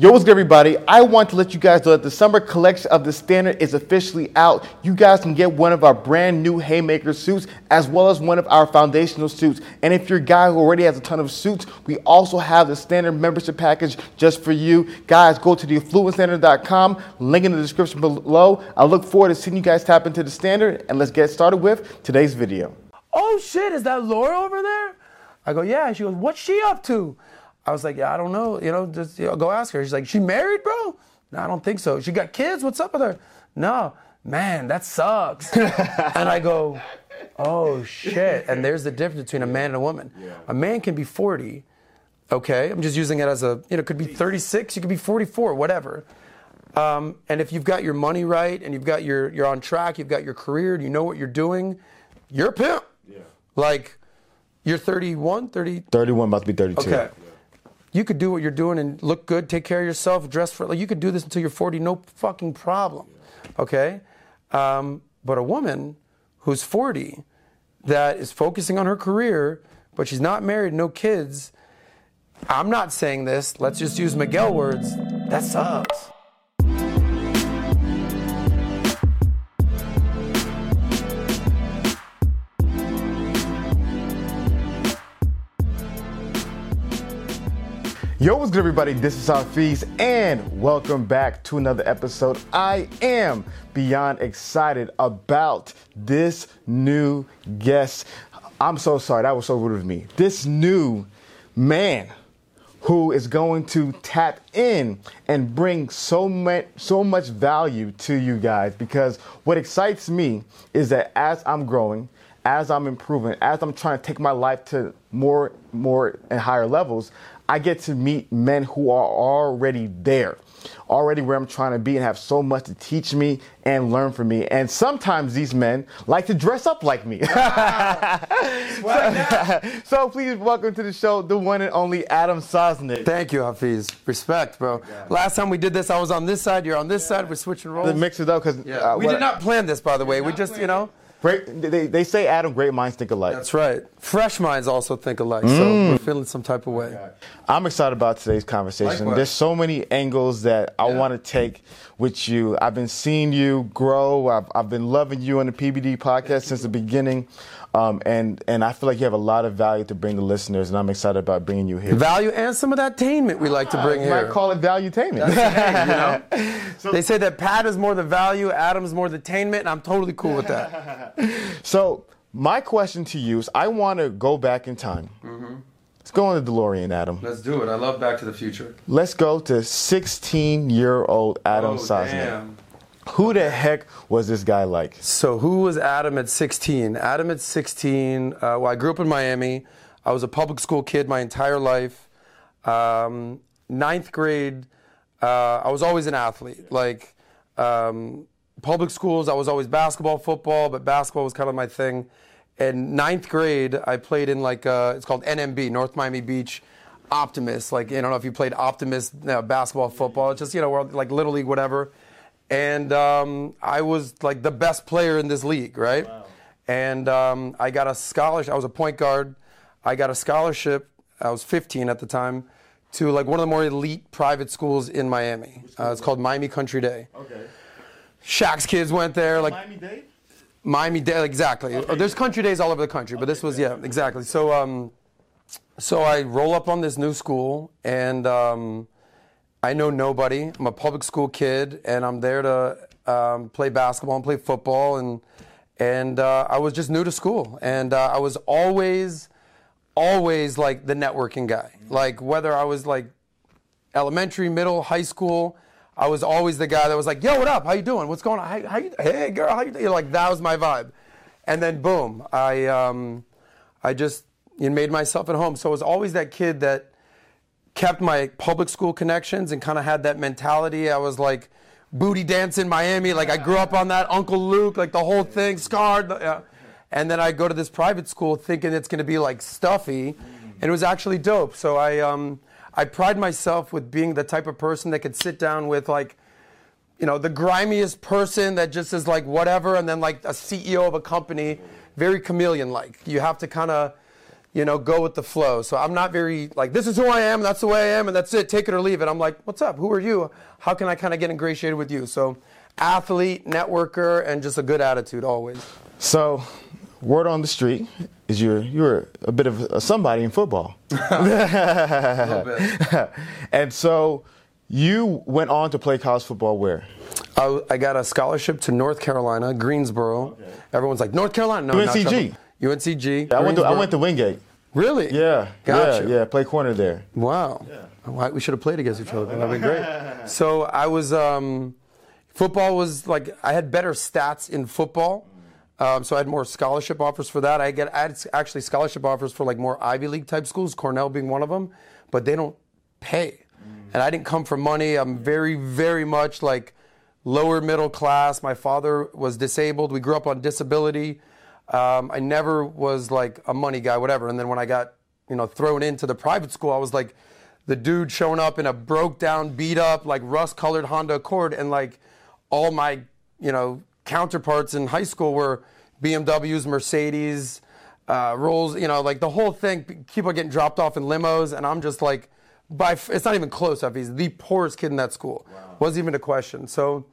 Yo, what's good, everybody? I want to let you guys know that the summer collection of the Standard is officially out. You guys can get one of our brand new Haymaker suits as well as one of our foundational suits. And if you're a guy who already has a ton of suits, we also have the Standard membership package just for you. Guys, go to theaffluentstandard.com, link in the description below. I look forward to seeing you guys tap into the Standard, and let's get started with today's video. oh shit, is that Laura over there? I go, yeah. She goes, what's she up to? I was like, yeah, I don't know. You know, just you know, go ask her. She's like, she married, bro? No, I don't think so. She got kids? What's up with her? No, man, that sucks. and I go, oh shit. And there's the difference between a man and a woman. A man can be 40, okay? I'm just using it as a, you know, it could be 36, you could be 44, whatever. Um, and if you've got your money right and you've got your, you're on track, you've got your career, you know what you're doing, you're a pimp. Yeah. Like, you're 31, 30, 31, about to be 32. Okay. You could do what you're doing and look good, take care of yourself, dress for like you could do this until you're 40, no fucking problem. Okay? Um, but a woman who's 40 that is focusing on her career, but she's not married, no kids. I'm not saying this. Let's just use Miguel words. That sucks. Yo, what's good, everybody? This is Hafeez, and welcome back to another episode. I am beyond excited about this new guest. I'm so sorry, that was so rude of me. This new man who is going to tap in and bring so much so much value to you guys because what excites me is that as I'm growing, as I'm improving, as I'm trying to take my life to more more and higher levels, I get to meet men who are already there, already where I'm trying to be and have so much to teach me and learn from me. And sometimes these men like to dress up like me. so, so please welcome to the show the one and only Adam Sosnick. Thank you, Hafeez. Respect, bro. Last time we did this, I was on this side, you're on this side. We're switching roles. To mix it up because Yeah. Uh, we did not plan this, by the way. We just, you know. Great, they, they say Adam, great minds think alike. That's right. Fresh minds also think alike, so mm. we're feeling some type of way. I'm excited about today's conversation. Likewise. There's so many angles that I Yeah. want to take with you. I've been seeing you grow. I've, I've been loving you on the PBD podcast since the beginning. Um, and, and I feel like you have a lot of value to bring to listeners, and I'm excited about bringing you here. Value and some of that tainment we like to bring here. you might call it valuetainment. you know? they say that Pat is more the value, Adam's more the tainment, and I'm totally cool with that. So my question to you is, I want to go back in time. Let's go on the DeLorean, Adam. Let's do it. I love Back to the Future. Let's go to 16-year-old Adam Sosnick. Who the heck was this guy like? So who was Adam at 16? Adam at 16. Uh, well, I grew up in Miami. I was a public school kid my entire life. Um, ninth grade, uh, I was always an athlete. Like um, public schools, I was always basketball, football, but basketball was kind of my thing. And ninth grade, I played in like uh, it's called NMB, North Miami Beach. Optimist, like I don't know if you played Optimist uh, basketball, football. It's just you know like little league, whatever and um, I was like the best player in this league, right? And um, I got a scholarship. I was a point guard. I got a scholarship. I was 15 at the time to like one of the more elite private schools in Miami. Uh, it's called Miami Country Day. Okay. Shaq's kids went there. Like Miami Dade? Miami Day, exactly. Uh, There's country days all over the country, but this was yeah, exactly. So um, so I roll up on this new school, and um, I know nobody. I'm a public school kid, and I'm there to um, play basketball and play football, and and uh, I was just new to school, and uh, I was always always like the networking guy. Like whether I was like elementary, middle, high school. I was always the guy that was like, "Yo, what up? How you doing? What's going on? How, how you, hey, girl, how you doing?" Like that was my vibe. And then boom, I um, I just you know, made myself at home. So I was always that kid that kept my public school connections and kind of had that mentality. I was like booty dance in Miami. Like I grew up on that Uncle Luke, like the whole thing, scarred. Yeah. And then I go to this private school thinking it's going to be like stuffy, and it was actually dope. So I um, I pride myself with being the type of person that could sit down with like you know, the grimiest person that just is like whatever, and then like a CEO of a company, very chameleon like. You have to kind of, you know, go with the flow. So I'm not very like this is who I am, that's the way I am, and that's it. Take it or leave it. I'm like, what's up? Who are you? How can I kind of get ingratiated with you? So athlete, networker, and just a good attitude always. So, word on the street is you're you're a bit of a somebody in football. A little bit. and so you went on to play college football where? I, I got a scholarship to North Carolina, Greensboro. Everyone's like North Carolina, no, not UNCG. trouble. UNCG. I went to I went to Wingate. Really? Yeah. Gotcha. Yeah, yeah, play corner there. Wow. Why- We should have played against each other. That'd been great. So I was, um, football was like, I had better stats in football. Um, so I had more scholarship offers for that. I get I had actually scholarship offers for like more Ivy League type schools, Cornell being one of them, but they don't pay. And I didn't come for money. I'm very, very much like lower middle class. My father was disabled. We grew up on disability. Um, I never was like a money guy, whatever. And then when I got, you know, thrown into the private school, I was like the dude showing up in a broke down, beat up, like rust colored Honda Accord. And like all my, you know, counterparts in high school were BMWs, Mercedes, uh, Rolls, you know, like the whole thing. People are getting dropped off in limos. And I'm just like, by, f- it's not even close up. He's the poorest kid in that school. Wasn't even a question. So,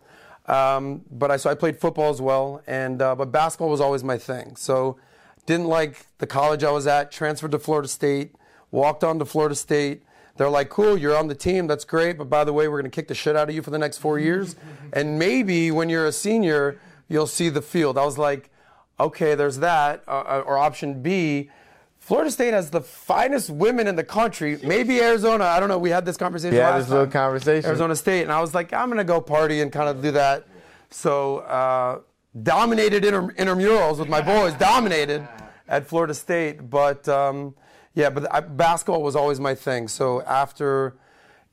um, but I so I played football as well, and uh, but basketball was always my thing. So didn't like the college I was at. Transferred to Florida State. Walked on to Florida State. They're like, cool, you're on the team. That's great. But by the way, we're going to kick the shit out of you for the next four years. And maybe when you're a senior, you'll see the field. I was like, okay, there's that. Uh, or option B, Florida State has the finest women in the country. Maybe Arizona. I don't know. We had this conversation. Yeah, this little conversation. Arizona State, and I was like, I'm gonna go party and kind of do that. So uh, dominated inter- intramurals with my boys. dominated at Florida State, but um, yeah, but I, basketball was always my thing. So after.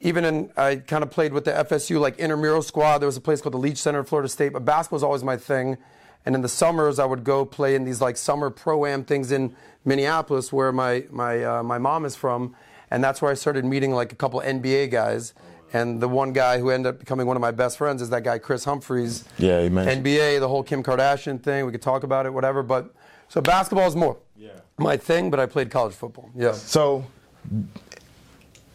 Even in, I kind of played with the FSU like intramural squad. There was a place called the Leach Center at Florida State, but basketball was always my thing. And in the summers, I would go play in these like summer pro am things in Minneapolis, where my my uh, my mom is from, and that's where I started meeting like a couple NBA guys. And the one guy who ended up becoming one of my best friends is that guy Kris Humphries. Yeah, you mentioned. NBA, the whole Kim Kardashian thing. We could talk about it, whatever. But so basketball is more my thing. But I played college football. Yeah. So I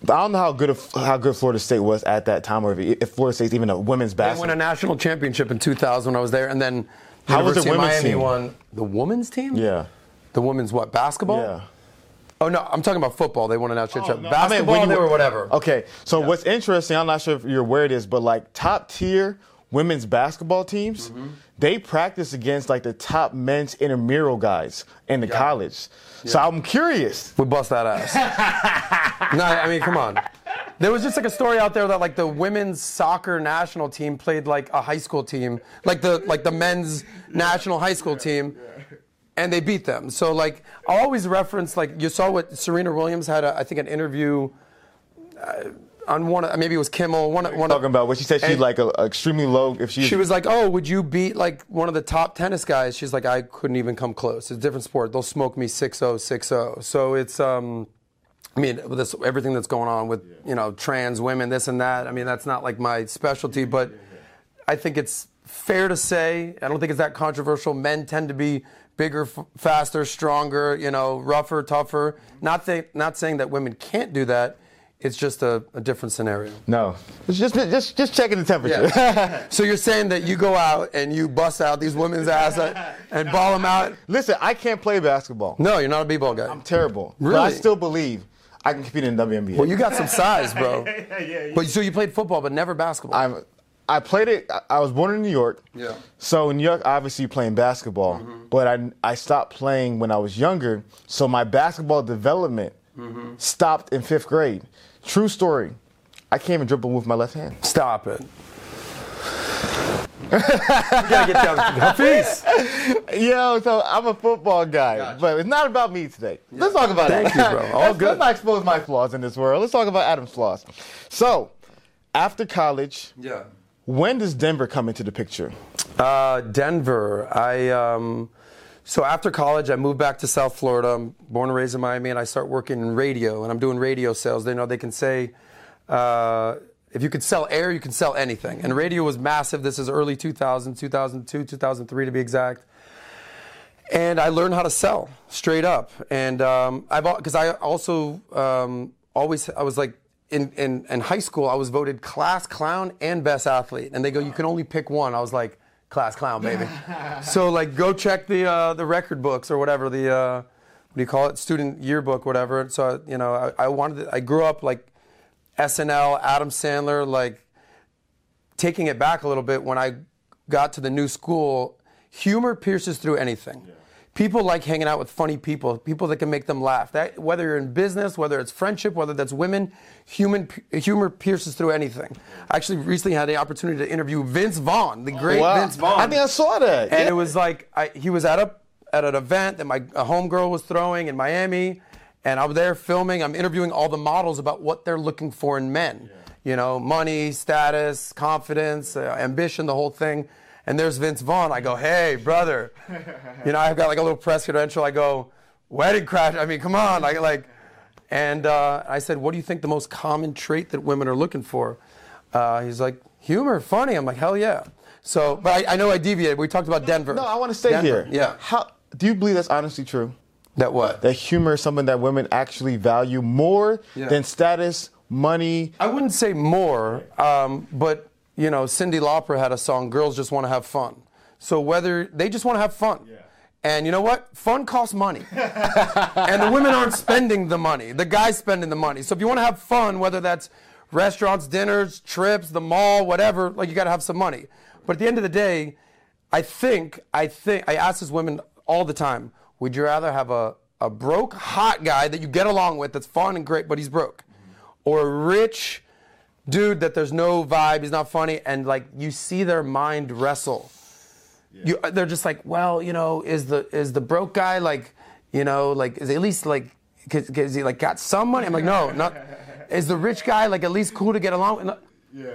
don't know how good of, how good Florida State was at that time, or if, if Florida State's even a women's basketball. They won a national championship in 2000 when I was there, and then How was the women's Miami team? won the women's team. Yeah, The women's what? Basketball. yeah. Oh no, I'm talking about football. They won a national championship. No, I mean, Basketball, when you were- were whatever. Okay, so what's interesting, I'm not sure if you're aware of this, but like top tier women's basketball teams, Mm-hmm. they practice against like the top men's intramural guys in the college. So I'm curious. We bust that ass. no, I mean, come on. There was just like a story out there that like the women's soccer national team played like a high school team, like the like the men's national high school team, and they beat them. So like I always reference like you saw what Serena Williams had, a, I think, an interview uh, on one. of- Maybe it was Kimmel. One, one Talking about what she said, she's like a, a extremely low. If she, She was like, "Oh, would you beat like one of the top tennis guys?" She's like, "I couldn't even come close. It's a different sport. They'll smoke me 6-0, 6-0." So it's um I mean, with this everything that's going on with, you know, trans women, this and that. I mean, that's not like my specialty, but I think it's fair to say, I don't think it's that controversial. Men tend to be bigger, f- faster, stronger, you know, rougher, tougher. Not th- not saying that women can't do that. It's just a, a different scenario. no, it's just just just checking the temperature. Yeah. So you're saying that you go out and you bust out these women's ass and ball them out? Listen, I can't play basketball. No, you're not a b-ball guy. I'm terrible. But I still believe I can compete in the WNBA. well, you got some size, bro. yeah, yeah, yeah. But so you played football, but never basketball. I'm, I played it. I- I was born in New York. Yeah. So in New York, obviously playing basketball, mm-hmm. but I I stopped playing when I was younger. So my basketball development mm-hmm. stopped in fifth grade. True story. I can't even dribble with my left hand. Stop it. you gotta get down. Hafeez. Yo, so I'm a football guy, but it's not about me today. Let's talk about Thank that. you, bro. All let's, good. let's not expose my flaws in this world. Let's talk about Adam's flaws. So, after college, Yeah. When does Denver come into the picture? Uh, Denver. I um, so after college, I moved back to South Florida. I'm born and raised in Miami, and I start working in radio, and I'm doing radio sales. They know they can say. Uh, if you could sell air, you can sell anything. And radio was massive. This is early 2000, 2002, 2003 to be exact. and I learned how to sell straight up. And um, I've because I also um, always I was like in, in in high school I was voted class clown and best athlete, and they go you can only pick one. I was like class clown baby. so like go check the uh, the record books or whatever the uh, what do you call it student yearbook whatever. So you know I, I wanted to, I grew up like SNL Adam Sandler like taking it back a little bit when I got to the new school. Humor pierces through anything. Yeah people like hanging out with funny people, people that can make them laugh. That, whether you're in business, whether it's friendship, whether that's women, human humor pierces through anything. I actually recently had the opportunity to interview Vince Vaughn, the great wow. Vince Vaughn. I think I saw that. And yeah. it was like I, he was at a at an event that my a homegirl was throwing in Miami, and I was there filming. I'm interviewing all the models about what they're looking for in men. Yeah. You know, money, status, confidence, uh, ambition, the whole thing and there's Vince Vaughn. I go, hey, brother. You know, I've got like a little press credential. I go, wedding crash. I mean, come on. I like, and uh, I said, what do you think the most common trait that women are looking for? Uh, he's like, humor, funny. I'm like, hell yeah. So, but I, I know I deviated. We talked about Denver. No, I want to stay Denver. here. Yeah. How do you believe that's honestly true? That what? That humor is something that women actually value more yeah. than status, money. I wouldn't say more, um, but you know, Cyndi Lauper had a song, Girls Just Want to Have Fun. So whether they just want to have fun. Yeah. And you know what? Fun costs money. and the women aren't spending the money. The guy's spending the money. So if you want to have fun, whether that's restaurants, dinners, trips, the mall, whatever, like you got to have some money. But at the end of the day, I think, I think, I ask these women all the time, would you rather have a, a broke, hot guy that you get along with that's fun and great, but he's broke? Or a rich, dude that there's no vibe, he's not funny, and like you see their mind wrestle. Yeah. You, they're just like, well, you know, is the is the broke guy like, you know, like is at least like, cause, cause he like got some money? I'm like, no, not. Is the rich guy like at least cool to get along with? Yeah.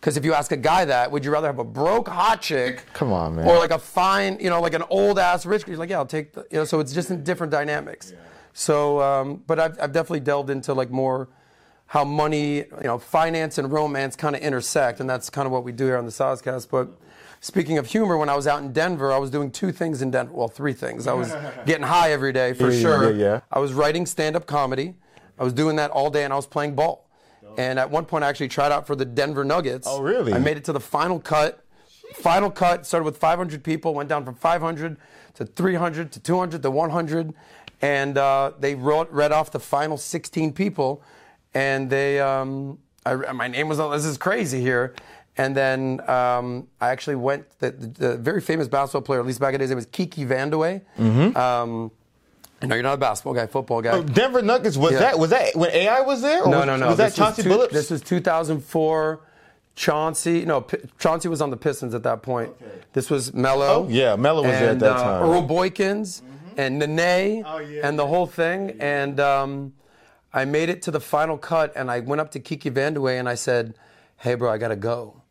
Because if you ask a guy that, would you rather have a broke hot chick? Come on, man. Or like a fine, you know, like an old ass rich? He's like, yeah, I'll take the, you know. So it's just in different dynamics. Yeah. So, um, but I've, I've definitely delved into like more how money, you know, finance and romance kind of intersect, and that's kind of what we do here on the Sozcast. But speaking of humor, when I was out in Denver, I was doing two things in Denver. Well, three things. I was getting high every day for yeah, sure. Yeah, yeah. I was writing stand-up comedy. I was doing that all day, and I was playing ball. And at one point, I actually tried out for the Denver Nuggets. Oh, really? I made it to the final cut. Final cut started with 500 people, went down from 500 to 300 to 200 to 100, and uh, they wrote, read off the final 16 people and they, um, I, my name was, on. this is crazy here. And then um, I actually went, the, the, the, very famous basketball player, at least back in the days, it was Kiki Vandeweghe. Mm-hmm. Um, know you're not a basketball guy, football guy. Oh, Denver Nuggets was yeah. that was that when AI was there? no, was, no, no. Was that Chauncey Billups? This was 2004. Chauncey, no, P- Chauncey was on the Pistons at that point. Okay. This was Melo. Oh, yeah, Melo was and, there at that uh, time. Earl Boykins mm-hmm. and Nene oh, yeah, and the whole thing. And um, I made it to the final cut, and I went up to Kiki Vandeweghe and I said, "Hey, bro, I gotta go."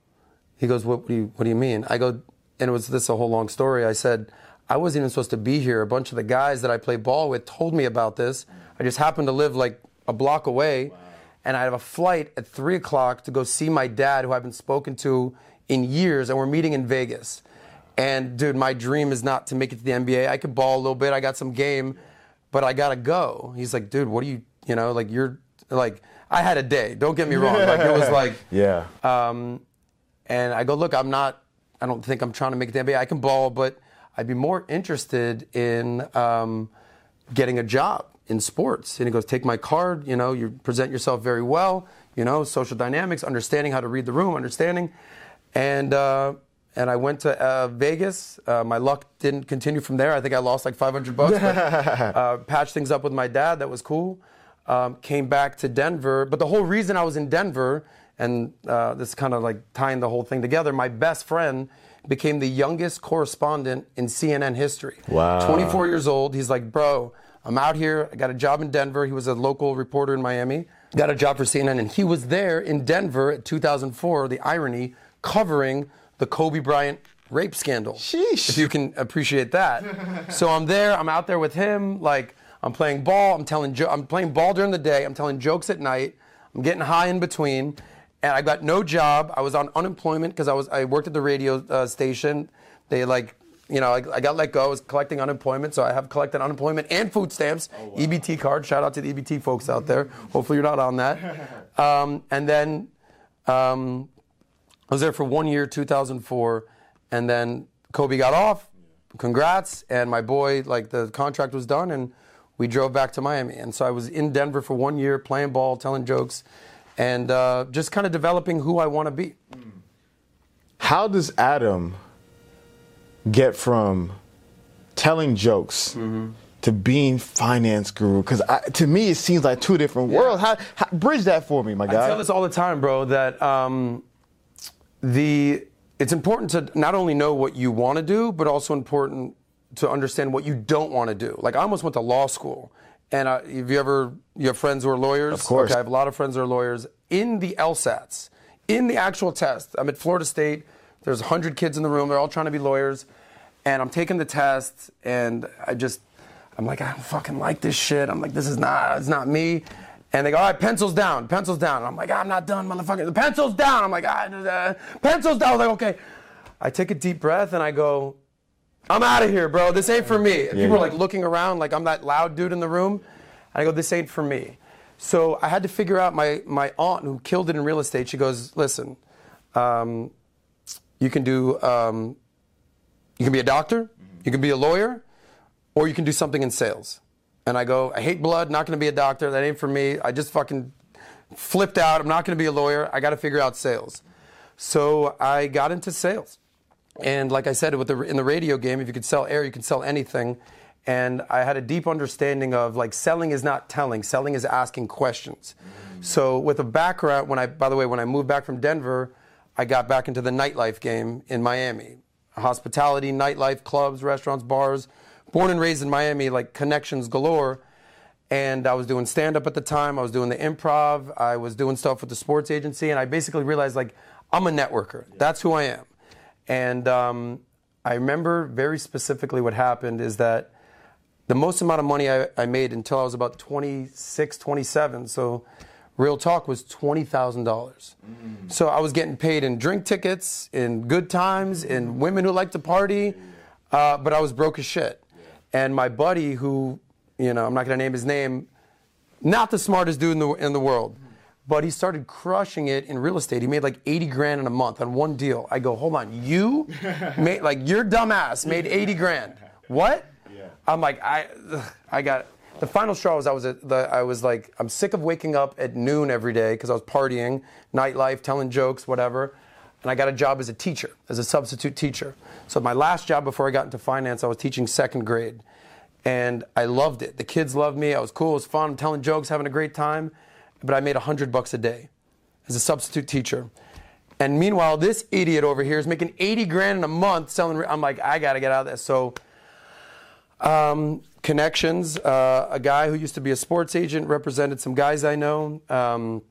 He goes, "What, what do you What do you mean?" I go, and it was this a whole long story. I said, "I wasn't even supposed to be here. A bunch of the guys that I play ball with told me about this. I just happened to live like a block away, wow. and I have a flight at three o'clock to go see my dad, who I haven't spoken to in years, and we're meeting in Vegas." And dude, my dream is not to make it to the NBA. I could ball a little bit. I got some game, but I gotta go. He's like, dude, what are you you know, like you're like I had a day. Don't get me wrong. Like it was like yeah. Um, and I go, look, I'm not. I don't think I'm trying to make the NBA. I can ball, but I'd be more interested in um, getting a job in sports. And he goes, take my card. You know, you present yourself very well. You know, social dynamics, understanding how to read the room, understanding, and. Uh, and I went to uh, Vegas. Uh, my luck didn't continue from there. I think I lost like 500 bucks. But, uh, patched things up with my dad. That was cool um, came back to Denver. But the whole reason I was in Denver, and uh, this kind of like tying the whole thing together, my best friend became the youngest correspondent in CNN history. Wow. 24 years old. He's like, bro, I'm out here. I got a job in Denver. He was a local reporter in Miami. Got a job for CNN, and he was there in Denver at 2004. The irony, covering the Kobe Bryant rape scandal. Sheesh. If you can appreciate that. so I'm there. I'm out there with him. Like I'm playing ball. I'm telling. Jo- I'm playing ball during the day. I'm telling jokes at night. I'm getting high in between, and I got no job. I was on unemployment because I was. I worked at the radio uh, station. They like you know, I, I got let go. I was collecting unemployment, so I have collected unemployment and food stamps, EBT card. Shout out to the EBT folks out there. Hopefully you're not on that. Um, and then um, I was there for one year, 2004, and then Kobe got off. Congrats, and my boy, like the contract was done, and we drove back to Miami. And so I was in Denver for one year, playing ball, telling jokes, and uh, just kind of developing who I want to be. How does Adam get from telling jokes to being finance guru? Because to me, it seems like two different worlds. How, how bridge that for me, my guy. I tell this all the time, bro. That um, the it's important to not only know what you want to do, but also important to understand what you don't want to do. Like I almost went to law school, and I, have you ever you have friends who are lawyers? Of course. Okay, I have a lot of friends who are lawyers. In the LSATs, in the actual test, I'm at Florida State. There's 100 kids in the room. They're all trying to be lawyers, and I'm taking the test, and I just I'm like I don't fucking like this shit. I'm like this is not it's not me. And they go, all right, pencils down, pencils down. And I'm like, I'm not done, motherfucker. The pencils down. I'm like, ah, uh, pencils down. I was like, okay. I take a deep breath and I go, I'm out of here, bro. This ain't for me. And people are like looking around like I'm that loud dude in the room. And I go, this ain't for me. So I had to figure out my, my aunt who killed it in real estate. She goes, listen, um, you can do, um, you can be a doctor, you can be a lawyer, or you can do something in sales. And I go, I hate blood, not gonna be a doctor, that ain't for me. I just fucking flipped out, I'm not gonna be a lawyer, I gotta figure out sales. So I got into sales. And like I said, with the, in the radio game, if you could sell air, you can sell anything. And I had a deep understanding of like selling is not telling, selling is asking questions. Mm. So with a background, when I, by the way, when I moved back from Denver, I got back into the nightlife game in Miami. Hospitality, nightlife, clubs, restaurants, bars. Born and raised in Miami, like connections galore. And I was doing stand up at the time. I was doing the improv. I was doing stuff with the sports agency. And I basically realized like, I'm a networker. That's who I am. And um, I remember very specifically what happened is that the most amount of money I, I made until I was about 26, 27. So real talk was $20,000. So I was getting paid in drink tickets, in good times, in women who like to party, uh, but I was broke as shit. And my buddy, who, you know, I'm not going to name his name, not the smartest dude in the, in the world, but he started crushing it in real estate. He made like 80 grand in a month on one deal. I go, hold on, you made, like, your dumbass made 80 grand. What? Yeah. I'm like, I, I got, the final straw was I was, at the, I was like, I'm sick of waking up at noon every day because I was partying, nightlife, telling jokes, whatever. And I got a job as a teacher, as a substitute teacher. So my last job before I got into finance, I was teaching second grade. And I loved it. The kids loved me. I was cool. It was fun. I'm telling jokes, having a great time. But I made 100 bucks a day as a substitute teacher. And meanwhile, this idiot over here is making 80 grand in a month selling. I'm like, I got to get out of this. So um, connections. Uh, a guy who used to be a sports agent represented some guys I know. Um,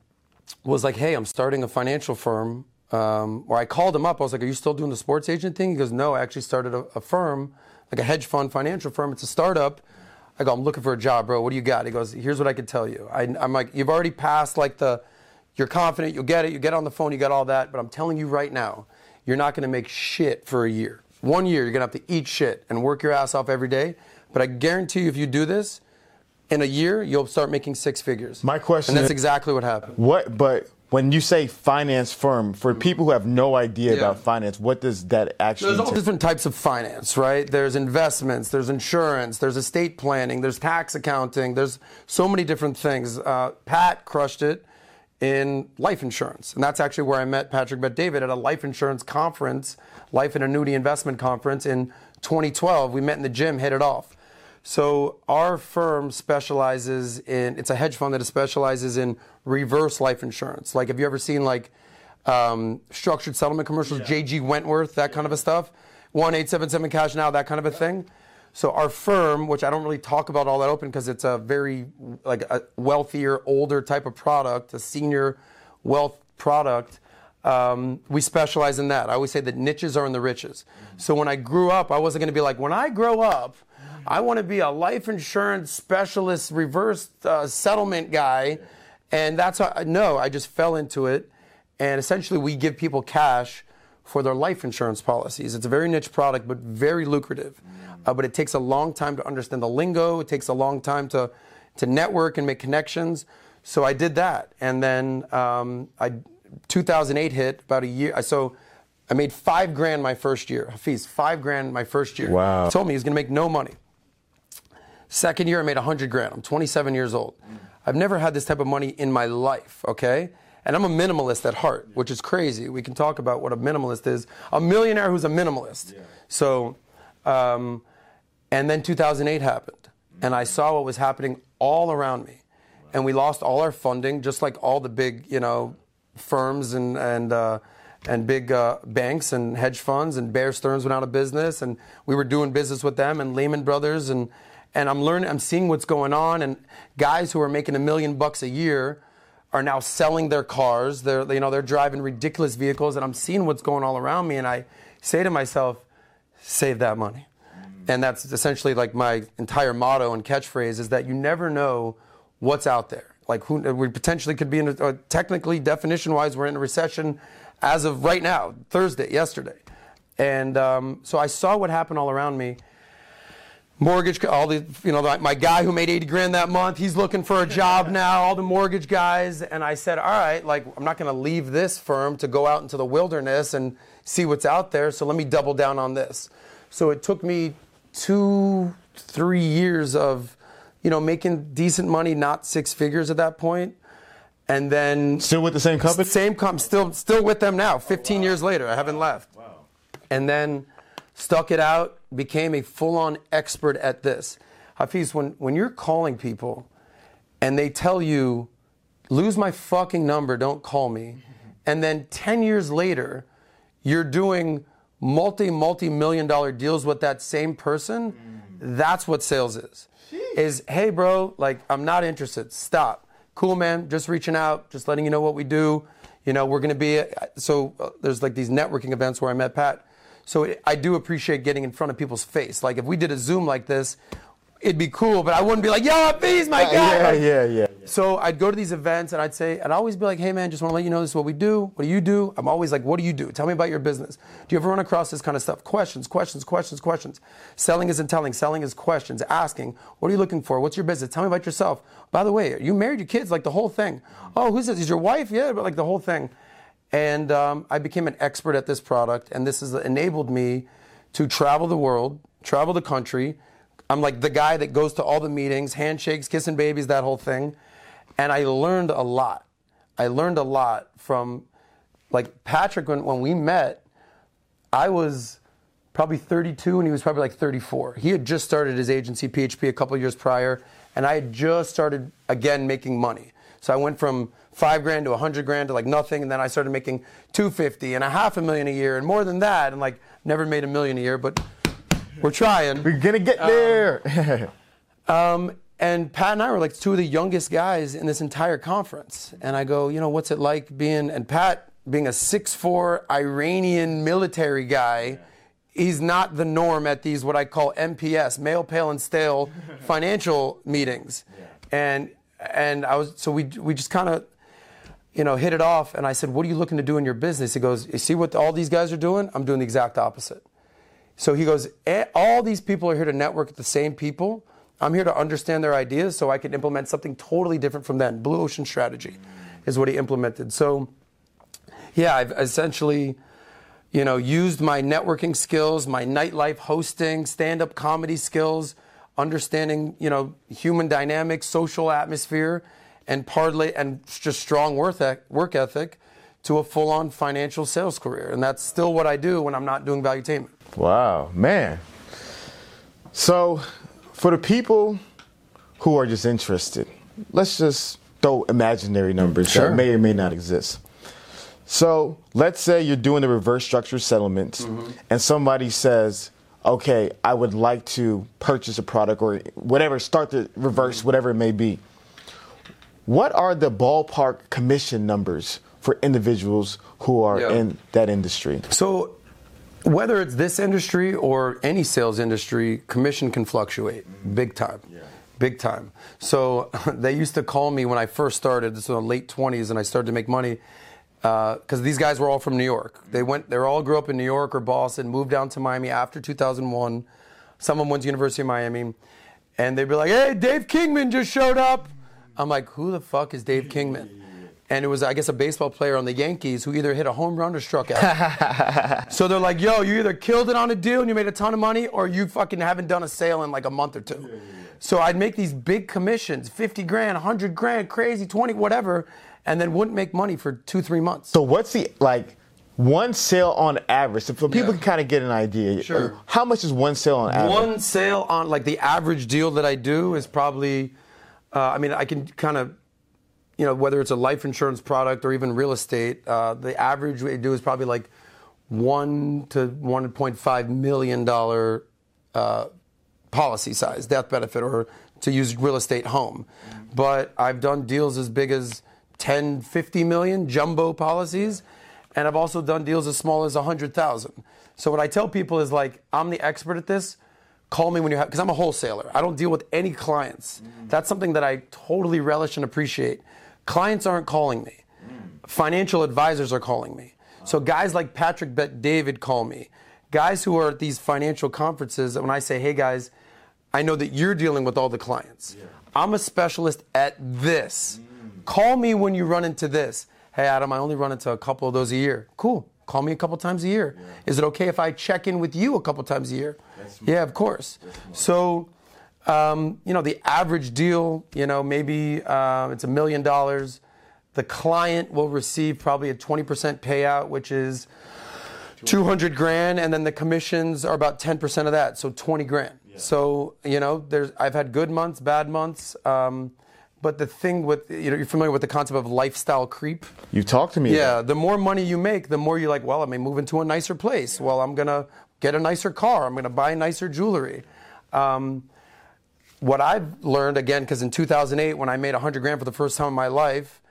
was like, hey, I'm starting a financial firm. Um, or I called him up. I was like, are you still doing the sports agent thing? He goes, no, I actually started a, a firm, like a hedge fund financial firm. It's a startup. I go, I'm looking for a job, bro. What do you got? He goes, here's what I can tell you. I, I'm like, you've already passed like the, you're confident, you'll get it, you get on the phone, you got all that. But I'm telling you right now, you're not going to make shit for a year. One year, you're going to have to eat shit and work your ass off every day. But I guarantee you, if you do this, in a year, you'll start making six figures. My question And that's is- exactly what happened. What, but when you say finance firm, for people who have no idea Yeah. about finance, what does that actually There's all different types of finance, right? There's investments, there's insurance, there's estate planning, there's tax accounting, there's so many different things. Uh, Pat crushed it in life insurance. And that's actually where I met Patrick Bet David at a life insurance conference, life and annuity investment conference in 2012. We met in the gym, hit it off. So our firm specializes in it's a hedge fund that specializes in reverse life insurance. Like have you ever seen like um, structured settlement commercials, JG Wentworth, that kind of a stuff? One eight seven seven cash now, that kind of a thing. So our firm, which I don't really talk about all that open because it's a very like a wealthier, older type of product, a senior wealth product. Um, we specialize in that. I always say that niches are in the riches. So when I grew up, I wasn't going to be like, when I grow up, I want to be a life insurance specialist, reverse uh, settlement guy. And that's how, no, I just fell into it. And essentially, we give people cash for their life insurance policies. It's a very niche product, but very lucrative. Uh, but it takes a long time to understand the lingo. It takes a long time to to network and make connections. So I did that, and then um, I 2008 hit about a year. So I made five grand my first year. Hafeez, five grand my first year. Wow. He told me he was going to make no money. Second year, I made 100 grand. I'm 27 years old. I've never had this type of money in my life, okay? And I'm a minimalist at heart, which is crazy. We can talk about what a minimalist is. A millionaire who's a minimalist. So, um, and then 2008 happened, and I saw what was happening all around me. And we lost all our funding, just like all the big, you know, firms and, and, uh, and big uh, banks and hedge funds and Bear Stearns went out of business and we were doing business with them and Lehman Brothers and and I'm learning I'm seeing what's going on and guys who are making a million bucks a year are now selling their cars they're you know they're driving ridiculous vehicles and I'm seeing what's going all around me and I say to myself save that money and that's essentially like my entire motto and catchphrase is that you never know what's out there like who we potentially could be in a, uh, technically definition wise we're in a recession as of right now, Thursday, yesterday. And um, so I saw what happened all around me. Mortgage, all the, you know, my guy who made 80 grand that month, he's looking for a job now, all the mortgage guys. And I said, all right, like, I'm not going to leave this firm to go out into the wilderness and see what's out there. So let me double down on this. So it took me two, three years of, you know, making decent money, not six figures at that point and then still with the same company. Same company, still still with them now. 15 wow. years later, I haven't left. Wow. And then stuck it out, became a full-on expert at this. Hafeez, when when you're calling people, and they tell you, "Lose my fucking number, don't call me," and then 10 years later, you're doing multi multi million dollar deals with that same person. That's what sales is. Jeez. Is hey, bro, like I'm not interested. Stop cool, man, just reaching out, just letting you know what we do. You know, we're going to be, so uh, there's like these networking events where I met Pat. So it, I do appreciate getting in front of people's face. Like if we did a Zoom like this, it'd be cool, but I wouldn't be like, yo, Bees, my uh, guy. Yeah, yeah, yeah, yeah. So I'd go to these events and I'd say, I'd always be like, hey man, just want to let you know this is what we do. What do you do? I'm always like, what do you do? Tell me about your business. Do you ever run across this kind of stuff? Questions, questions, questions, questions. Selling isn't telling, selling is questions, asking, what are you looking for? What's your business? Tell me about yourself. By the way, are you married? Your kids? Like the whole thing. Oh, who's this? Is your wife? Yeah, but like the whole thing. And um, I became an expert at this product, and this has enabled me to travel the world, travel the country, I'm like the guy that goes to all the meetings, handshakes, kissing babies, that whole thing. And I learned a lot. I learned a lot from, like Patrick, when, when we met, I was probably 32 and he was probably like 34. He had just started his agency, PHP, a couple years prior, and I had just started again making money. So I went from five grand to a hundred grand to like nothing, and then I started making 250 and a half a million a year and more than that, and like never made a million a year, but we're trying. We're gonna get there. Um, um, and Pat and I were like two of the youngest guys in this entire conference. And I go, you know, what's it like being and Pat being a six-four Iranian military guy. He's not the norm at these what I call MPS, male, pale, and stale financial meetings. Yeah. And and I was so we we just kind of you know hit it off. And I said, "What are you looking to do in your business?" He goes, "You see what all these guys are doing? I'm doing the exact opposite." So he goes, all these people are here to network with the same people. I'm here to understand their ideas so I can implement something totally different from them. Blue ocean strategy is what he implemented. So, yeah, I've essentially, you know, used my networking skills, my nightlife hosting, stand-up comedy skills, understanding, you know, human dynamics, social atmosphere, and partly and just strong work ethic to a full-on financial sales career. And that's still what I do when I'm not doing valuetainment. Wow, man. So, for the people who are just interested, let's just throw imaginary numbers sure. that may or may not exist. So, let's say you're doing a reverse structure settlement mm-hmm. and somebody says, okay, I would like to purchase a product or whatever, start the reverse, whatever it may be. What are the ballpark commission numbers for individuals who are yeah. in that industry? So, whether it's this industry or any sales industry, commission can fluctuate big time. Yeah. Big time. So they used to call me when I first started, this was in the late 20s, and I started to make money. Uh, because these guys were all from New York. They mm-hmm. went, they all grew up in New York or Boston, moved down to Miami after 2001. Someone went to University of Miami, and they'd be like, "Hey, Dave Kingman just showed up." I'm like, "Who the fuck is Dave Kingman?" And it was, I guess, a baseball player on the Yankees who either hit a home run or struck out. so they're like, "Yo, you either killed it on a deal and you made a ton of money, or you fucking haven't done a sale in like a month or two. So I'd make these big commissions, 50 grand, 100 grand, crazy, 20, whatever, and then wouldn't make money for two, three months. So what's the like one sale on average? So for people Yeah. can kind of get an idea. Uh, sure. How much is one sale on average? One sale on like the average deal that I do is probably, uh, I mean, I can kind of, you know, whether it's a life insurance product or even real estate, uh, the average we do is probably like one to 1.5 million dollar uh, policy size, death benefit, or to use real estate home. But I've done deals as big as 10, 50 million jumbo policies, and I've also done deals as small as 100,000. So what I tell people is like, I'm the expert at this. Call me when you have, because I'm a wholesaler. I don't deal with any clients. Mm. That's something that I totally relish and appreciate. Clients aren't calling me. Mm. Financial advisors are calling me. So guys like Patrick Bet David call me. Guys who are at these financial conferences, when I say, hey guys, I know that you're dealing with all the clients. I'm a specialist at this. Mm. Call me when you run into this. Hey Adam, I only run into a couple of those a year. Cool. Call me a couple times a year. Is it okay if I check in with you a couple times a year? Yeah, of course. So, um, you know, the average deal, you know, maybe uh, it's a million dollars. The client will receive probably a 20% payout, which is 200 grand, and then the commissions are about 10% of that, so 20 grand. So, you know, there's I've had good months, bad months. Um, but the thing with, you know, you're familiar with the concept of lifestyle creep? You talk to me. Yeah, the more money you make, the more you're like, well, I may move into a nicer place. Well, I'm gonna get a nicer car. I'm gonna buy nicer jewelry. Um, what I've learned again, because in 2008, when I made 100 grand for the first time in my life,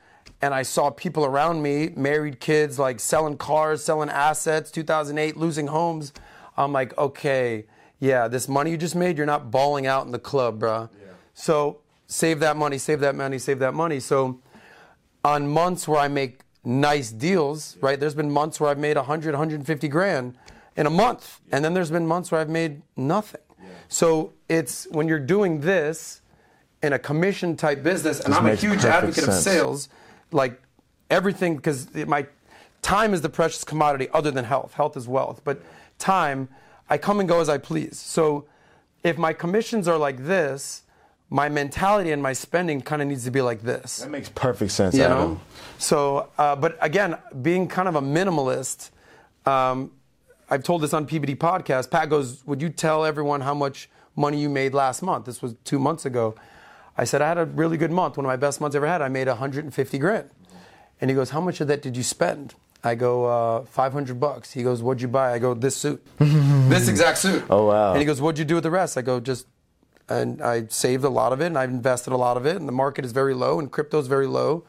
and I saw people around me, married kids, like selling cars, selling assets, 2008, losing homes, I'm like, okay, yeah, this money you just made, you're not balling out in the club, bruh. Yeah. So save that money, save that money, save that money. So on months where I make nice deals, right? There's been months where I've made 100, 150 grand in a month. And then there's been months where I've made nothing. So it's when you're doing this in a commission type business, and This I'm a huge advocate of sales, like everything, because my time is the precious commodity other than health. Health is wealth. But time, I come and go as I please. So if my commissions are like this, my mentality and my spending kind of needs to be like this. That makes perfect sense, you Adam. know? So uh, but again being kind of a minimalist um, i've told this on pbd podcast. Pat goes would you tell everyone how much money you made last month? This was two months ago. I said i had a really good month one of my best months I ever had. I made 150 grand. And he goes how much of that did you spend? I go uh, 500 bucks. He goes what'd you buy? I go this suit. This exact suit. Oh, wow. and he goes what'd you do with the rest? I go just and I saved a lot of it, and I've invested a lot of it, and the market is very low, and crypto is very low,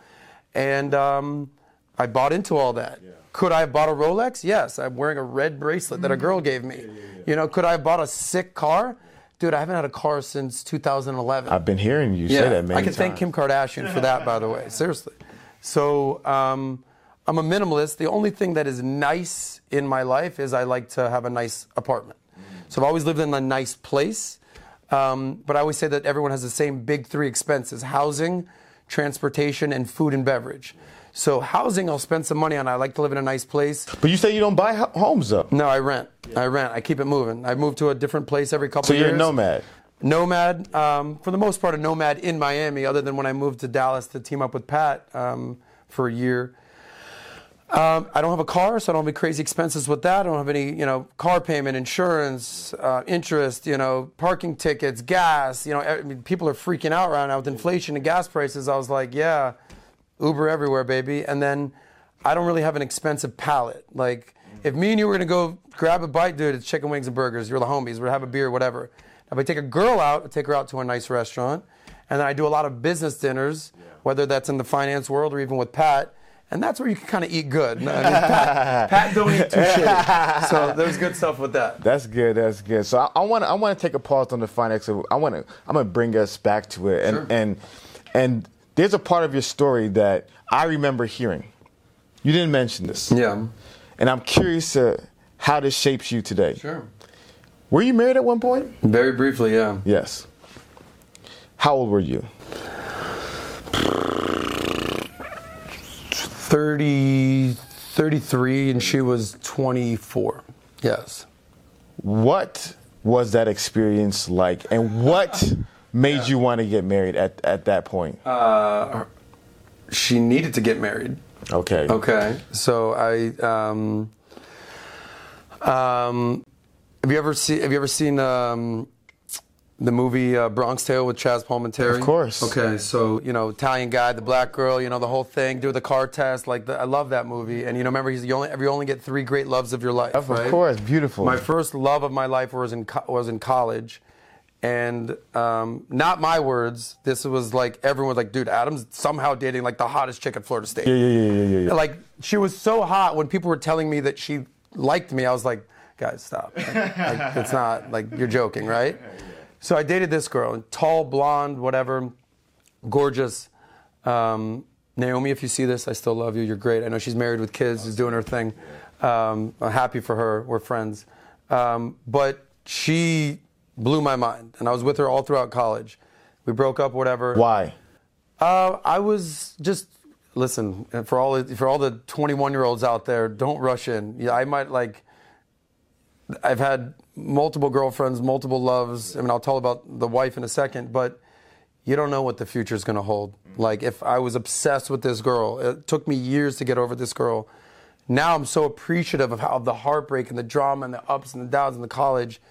and um, I bought into all that. Could I have bought a Rolex? Yes, I'm wearing a red bracelet that a girl gave me. You know, could I have bought a sick car? Dude, I haven't had a car since 2011. I've been hearing you say that many I can thank Kim. Kardashian for that, by the way. Seriously. So um, I'm a minimalist. The only thing that is nice in my life is I like to have a nice apartment. So I've always lived in a nice place. Um, but I always say that everyone has the same big three expenses housing, transportation, and food and beverage. So housing, I'll spend some money on. I like to live in a nice place. But you say you don't buy homes up. No, I rent. I rent. I keep it moving. I move to a different place every couple So years. you're a nomad. Nomad, um, for the most part, a nomad in Miami, other than when I moved to Dallas to team up with Pat um, for a year. Um, I don't have a car, so I don't have any crazy expenses with that. I don't have any, you know, car payment, insurance, uh, interest, you know, parking tickets, gas. You know, I mean, people are freaking out right now with inflation and gas prices. I was like, yeah, Uber everywhere, baby. And then I don't really have an expensive palate. Like, if me and you were gonna go grab a bite, dude, it's chicken wings and burgers. You're the homies. We'd have a beer, whatever. If I take a girl out, I take her out to a nice restaurant, and then I do a lot of business dinners, whether that's in the finance world or even with Pat. And that's where you can kind of eat good. I mean, Pat, Pat don't eat too shitty. So there's good stuff with that. That's good. That's good. So I want to I want to take a pause on the finance. I want to I'm gonna bring us back to it. And Sure. and and there's a part of your story that I remember hearing, you didn't mention this. Yeah. And I'm curious uh, how this shapes you today. Sure. Were you married at one point? Very briefly, yeah. Yes. How old were you? 30, 33, and she was 24. Yes. What was that experience like, and what made you want to get married at, at that point? Uh, She needed to get married. okay. Okay. So I um um have you ever seen have you ever seen um the movie uh, Bronx Tale with Chazz Palminteri? Of course. Okay, so you know Italian guy, the black girl, you know the whole thing, do the car test. Like the, I love that movie, and you know remember he's you only you only get three great loves of your life. Of right? course, beautiful. My first love of my life was in co- was in college, and um, not my words. This was like everyone was like, dude, Adam's somehow dating like the hottest chick at Florida State. yeah, yeah, yeah, yeah, yeah, yeah. Like she was so hot when people were telling me that she liked me. I was like, guys, stop. Like, like, it's not like you're joking, right? So I dated this girl, tall, blonde, whatever, gorgeous. Um, Naomi, if you see this, I still love you. You're great. I know she's married with kids, she's doing her thing. Um, I'm happy for her. We're friends. Um, but she blew my mind, and I was with her all throughout college. We broke up, whatever. Why? Uh, I was just listen for all for all the 21 year olds out there. Don't rush in. Yeah, I might like. I've had multiple girlfriends, multiple loves. I mean, I'll tell about the wife in a second, but you don't know what the future is going to hold. Like, if I was obsessed with this girl, it took me years to get over this girl. Now I'm so appreciative of how of the heartbreak and the drama and the ups and the downs in the college.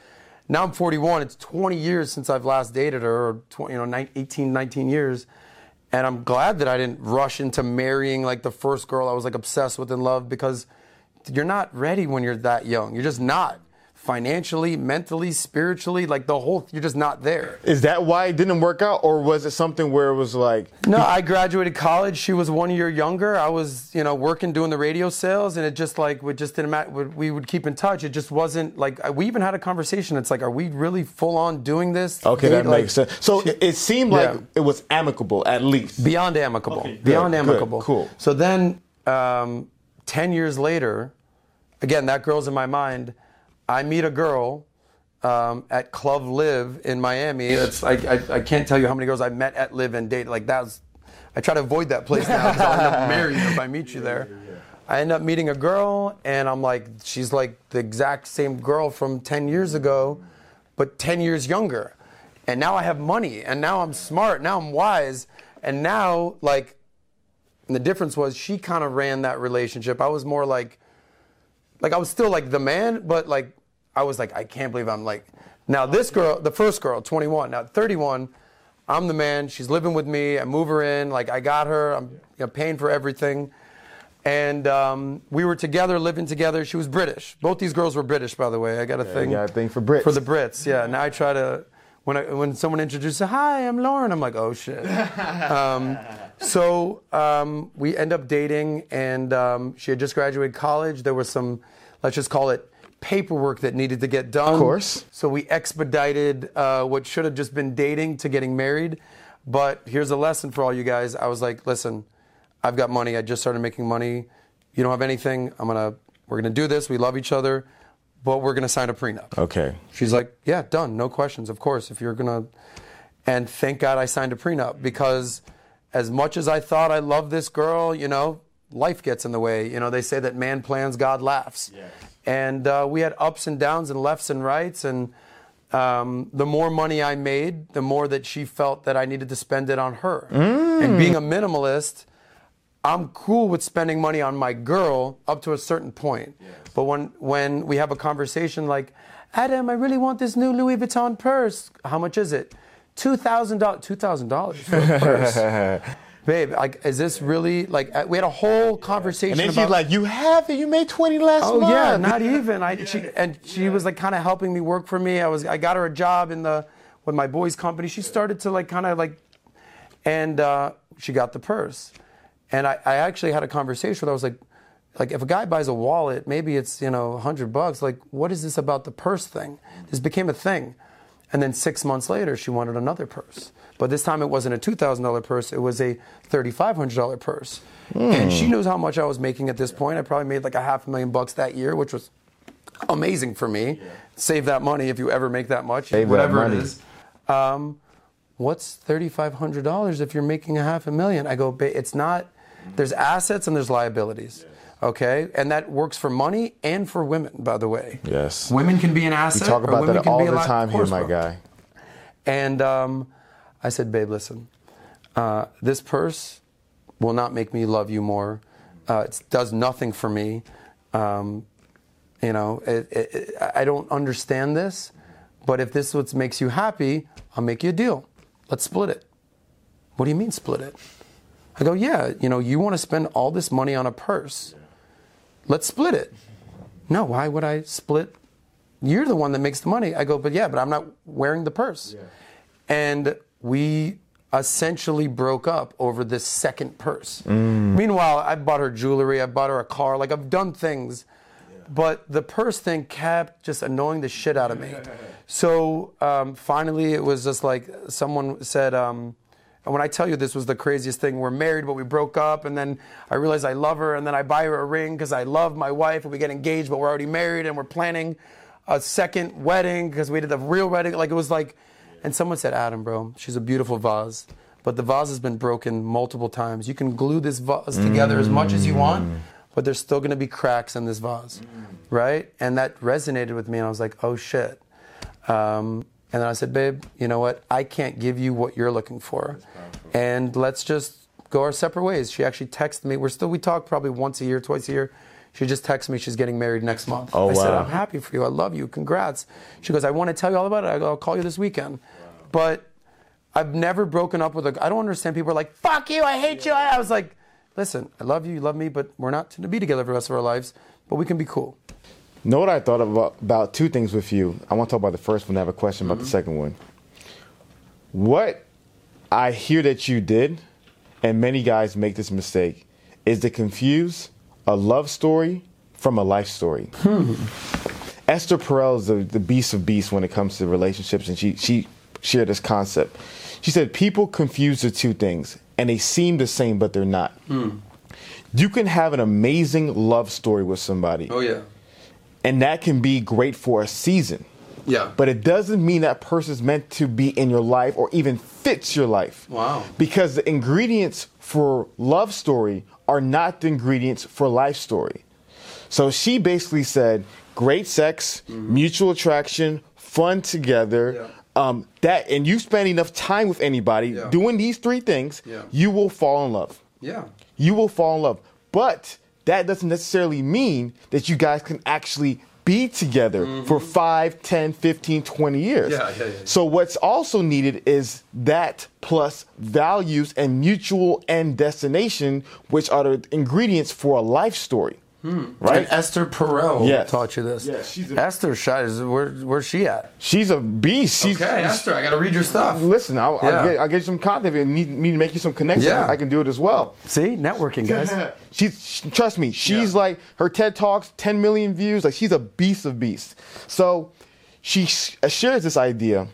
Now I'm 41. It's 20 years since I've last dated her, or 20, you know, nine- 18, 19 years. And I'm glad that I didn't rush into marrying like the first girl I was like obsessed with and loved because you're not ready when you're that young. You're just not. Financially, mentally, spiritually, like the whole, you're just not there. Is that why it didn't work out, or was it something where it was like, No, I graduated college. She was one year younger. I was, you know, working doing the radio sales, and it just like we just didn't matter. We would keep in touch. It just wasn't like we even had a conversation. It's like, are we really full on doing this? okay, Date? that Like, makes sense. So it, it seemed like Yeah. it was amicable, at least. Beyond amicable. Okay, Beyond good, amicable. cool. So then, um, 10 years later, again, that girl's in my mind. I meet a girl um, at Club Live in Miami. It's, I, I, I can't tell you how many girls I met at Live and dated. Like, that was, I try to avoid that place now because I'll end up marrying you if I meet you there. I end up meeting a girl, and I'm like, she's like the exact same girl from 10 years ago, but 10 years younger. And now I have money, and now I'm smart, now I'm wise, and now, like, and the difference was she kind of ran that relationship. I was more like, like I was still like the man, but like I was like, I can't believe I'm like, now this girl, the first girl, 21, now 31, I'm the man. She's living with me. I move her in. Like I got her. I'm you know, paying for everything. And um, we were together, living together. She was British. Both these girls were British, by the way. I got a thing. got a thing for Brits. For the Brits, yeah. Now I try to, when I, when someone introduces, hi, I'm Lauren. I'm like, oh shit. um, so um, we end up dating, and um, she had just graduated college. There was some, let's just call it, paperwork that needed to get done. Of course. So we expedited uh, what should have just been dating to getting married. But here's a lesson for all you guys. I was like, listen, I've got money. I just started making money. You don't have anything. I'm gonna. We're gonna do this. We love each other, but we're gonna sign a prenup. Okay. She's like, yeah, done. No questions. Of course, if you're gonna. And thank God I signed a prenup because, as much as I thought I loved this girl, you know, life gets in the way. You know, they say that man plans, God laughs. And uh, we had ups and downs and lefts and rights. And um, the more money I made, the more that she felt that I needed to spend it on her. And being a minimalist, I'm cool with spending money on my girl up to a certain point. But when when we have a conversation like, Adam, I really want this new Louis Vuitton purse. How much is it? Two thousand dollars. Two thousand dollars for a purse. Babe, like, is this really like? uh, We had a whole conversation And then about. she's like, "You have it. You made twenty last Oh month." yeah, not even. I she and she was like kind of helping me work for me. I was I got her a job in the with my boys' company. She started to like kind of like, and uh, she got the purse. And I, I actually had a conversation with her. I was like, like if a guy buys a wallet, maybe it's you know hundred bucks. Like, what is this about the purse thing? This became a thing. And then six months later, she wanted another purse. But this time it wasn't a $2,000 purse, it was a $3,500 purse. And she knows how much I was making at this point. I probably made like a half a million bucks that year, which was amazing for me. Save that money if you ever make that much, Save that whatever money. it is. Um, what's $3,500 if you're making a half a million? I go, it's not, there's assets and there's liabilities. Okay? And that works for money and for women, by the way. Yes. Women can be an asset. We asset. talk about that all the time here, my guy. And um, I said, babe, listen, uh, this purse will not make me love you more. Uh, it does nothing for me. Um, you know, it, it, it- I don't understand this, but if this is what makes you happy, I'll make you a deal. Let's split it. What do you mean split it? I go, yeah, you know, you want to spend all this money on a purse. Let's split it. No, why would I split you're the one that makes the money. I go, but yeah, but I'm not wearing the purse. And we essentially broke up over this second purse. Meanwhile, I bought her jewelry, I bought her a car, like I've done things. But the purse thing kept just annoying the shit out of me. So um, finally, it was just like someone said, um, and when I tell you this was the craziest thing, we're married, but we broke up, and then I realized I love her, and then I buy her a ring because I love my wife, and we get engaged, but we're already married, and we're planning a second wedding because we did the real wedding. Like it was like, and someone said, Adam, bro, she's a beautiful vase, but the vase has been broken multiple times. You can glue this vase together as much as you want, but there's still gonna be cracks in this vase, right? And that resonated with me, and I was like, oh shit. Um, and then I said, babe, you know what? I can't give you what you're looking for. And let's just go our separate ways. She actually texted me. We're still, we talk probably once a year, twice a year. She just texted me she's getting married next month. Oh, I said. I'm happy for you. I love you. Congrats. She goes, I want to tell you all about it. I go, I'll call you this weekend. But I've never broken up with a, I don't understand. People are like, fuck you. I hate you. I was like, listen, I love you. You love me, but we're not to be together for the rest of our lives, but we can be cool. Know what I thought about, about two things with you? I want to talk about the first one. I have a question about the mm-hmm. second one. What I hear that you did, and many guys make this mistake, is to confuse a love story from a life story. Hmm. Esther Perel is the, the beast of beasts when it comes to relationships, and she, she shared this concept. She said, People confuse the two things, and they seem the same, but they're not. Hmm. You can have an amazing love story with somebody Oh, yeah. And that can be great for a season. Yeah. But it doesn't mean that person's meant to be in your life or even fits your life. Wow. Because the ingredients for love story are not the ingredients for life story. So she basically said great sex, mutual attraction, fun together. Mm-hmm. Yeah. Um, that and you spend enough time with anybody Yeah. doing these three things, Yeah. you will fall in love Yeah. you will fall in love. But that doesn't necessarily mean that you guys can actually be together for 5, 10, 15, 20 years. Mm-hmm. Yeah, yeah, yeah. So what's also needed is that plus values and mutual end destination, which are the ingredients for a life story. Hmm. And Right? Esther Perel Yes. taught you this. Yes, she's a- Esther Shai is where, where's she at? She's a beast. She's, Okay, Esther, I got to read your stuff. Listen, I'll, Yeah. I'll, get, I'll get you some content. If you need me to make you some connections, Yeah. I can do it as well. See, networking, guys. she's she- trust me, she's Yeah. like her TED talks, 10 million views. Like she's a beast of beasts. So she sh- uh, shares this idea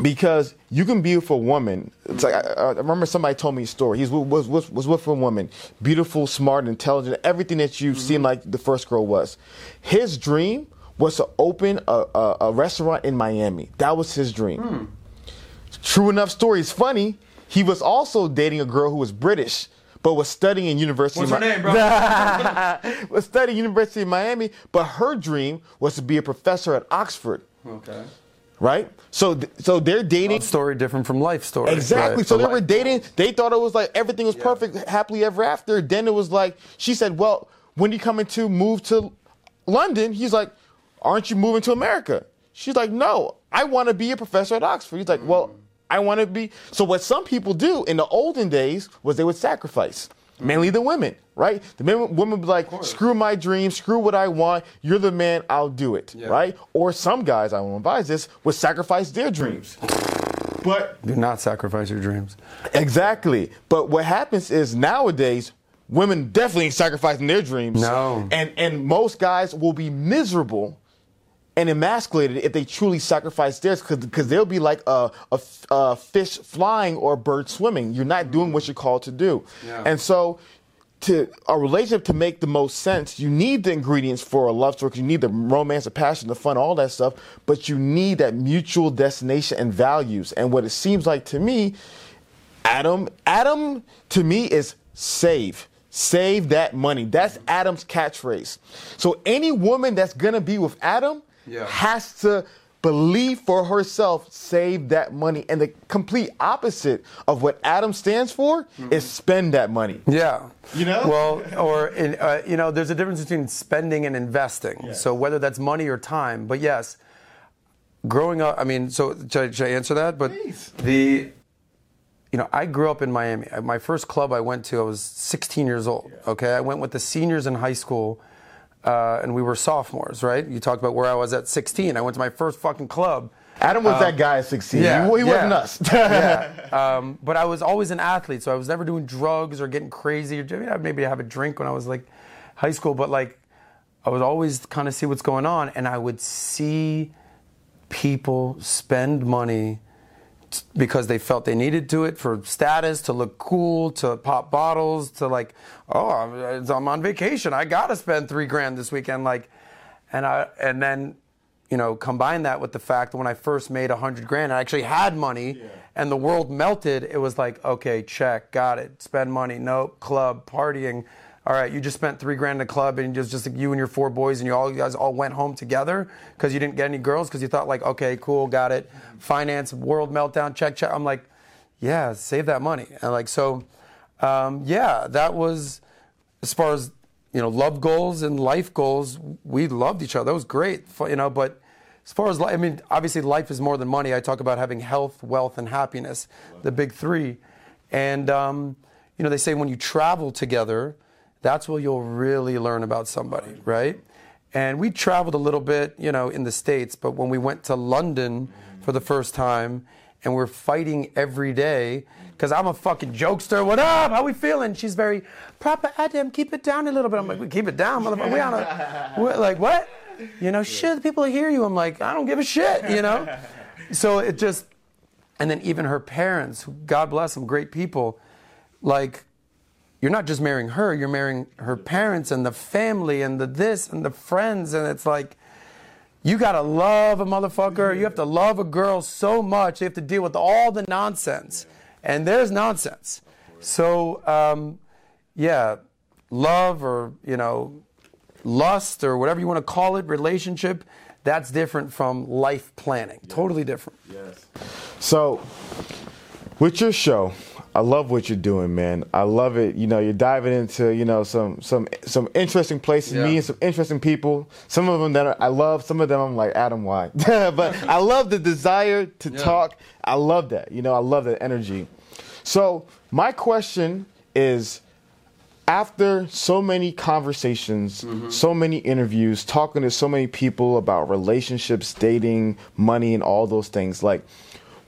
because you can be with a woman. It's like I, I remember somebody told me a story. He was was, was was with a woman, beautiful, smart, intelligent, everything that you seem mm-hmm. like the first girl was. His dream was to open a, a, a restaurant in Miami. That was his dream. Hmm. True enough story. It's funny. He was also dating a girl who was British, but was studying in University. What's of her Mi- name, bro? was studying University of Miami, but her dream was to be a professor at Oxford. okay. Right? So, th- so they're dating. Story different from life story. Exactly. Right. So The they were dating. They thought it was like everything was perfect, happily ever after. Then it was like she said, "Well, when you coming to move to London?" He's like, "Aren't you moving to America?" She's like, "No, I want to be a professor at Oxford." He's like, "Well, mm. I want to be." So what some people do in the olden days was they would sacrifice. Mainly the women, right? The men, women would be like, screw my dreams, screw what I want. You're the man, I'll do it, Yeah. right? Or some guys, I won't advise this, would sacrifice their dreams. But Do not sacrifice your dreams. Exactly. But what happens is nowadays, women definitely ain't sacrificing their dreams. No. And and most guys will be miserable and emasculated if they truly sacrifice theirs because they'll be like a, a, a, fish flying or a bird swimming. You're not doing what you're called to do. Yeah. And so, to a relationship to make the most sense, you need the ingredients for a love story. You need the romance, the passion, the fun, all that stuff. But you need that mutual destination and values. And what it seems like to me, Adam, Adam to me is save. Save that money. That's Adam's catchphrase. So any woman that's gonna be with Adam Yeah. has to believe for herself, save that money. And the complete opposite of what Adam stands for is spend that money. Yeah. You know? Well, or in, uh, you know, there's a difference between spending and investing. So whether that's money or time, but yes, growing up. I mean, so should I, should I answer that? But Please. the, you know, I grew up in Miami. My first club I went to, I was 16 years old. Okay, I went with the seniors in high school. Uh, and we were sophomores, right? You talked about where I was at 16. I went to my first fucking club. Adam was that guy at 16. yeah, he, he wasn't us. yeah. Um, but I was always an athlete, so I was never doing drugs or getting crazy. Or I mean, maybe have a drink when I was like high school, but like I would always kind of see what's going on, and I would see people spend money because they felt they needed to it for status, to look cool, to pop bottles, to like, oh, I'm, I'm on vacation, I gotta spend three grand this weekend, like, and I and then you know, combine that with the fact that when I first made a hundred grand, I actually had money, and the world melted. It was like, okay, check, got it. Spend money, nope. Club, partying. All right, you just spent three grand in a club, and just just like you and your four boys, and you all you guys all went home together because you didn't get any girls because you thought like, okay, cool, got it. Finance, world meltdown, check, check. I'm like, yeah, save that money, and like so, um, yeah, that was as far as you know, love goals and life goals, we loved each other. That was great, you know. But as far as I mean, obviously, life is more than money. I talk about having health, wealth, and happiness, the big three. And um, you know, they say when you travel together, that's where you'll really learn about somebody, right? And we traveled a little bit, you know, in the states. But when we went to London for the first time, and we're fighting every day because I'm a fucking jokester. What up? How we feeling? She's very proper. Adam, keep it down a little bit. I'm like, we keep it down, motherfucker. We on a we're like what? You know, shit. People hear you. I'm like, I don't give a shit. You know. So it just, and then even her parents, God bless them, great people, like. You're not just marrying her, you're marrying her parents and the family and the this and the friends. And it's like, you gotta love a motherfucker. You have to love a girl so much. You have to deal with all the nonsense, and there's nonsense. So, um, yeah, love or you know, lust or whatever you want to call it, relationship. That's different from life planning. Totally different. Yes. So, with your show, I love what you're doing, man. I love it. You know, you're diving into you know some some some interesting places, Yeah. meeting some interesting people. Some of them that I love. Some of them I'm like Adam, why? but I love the desire to talk. I love that. You know, I love that energy. So my question is. After so many conversations, mm-hmm. so many interviews, talking to so many people about relationships, dating, money, and all those things, like,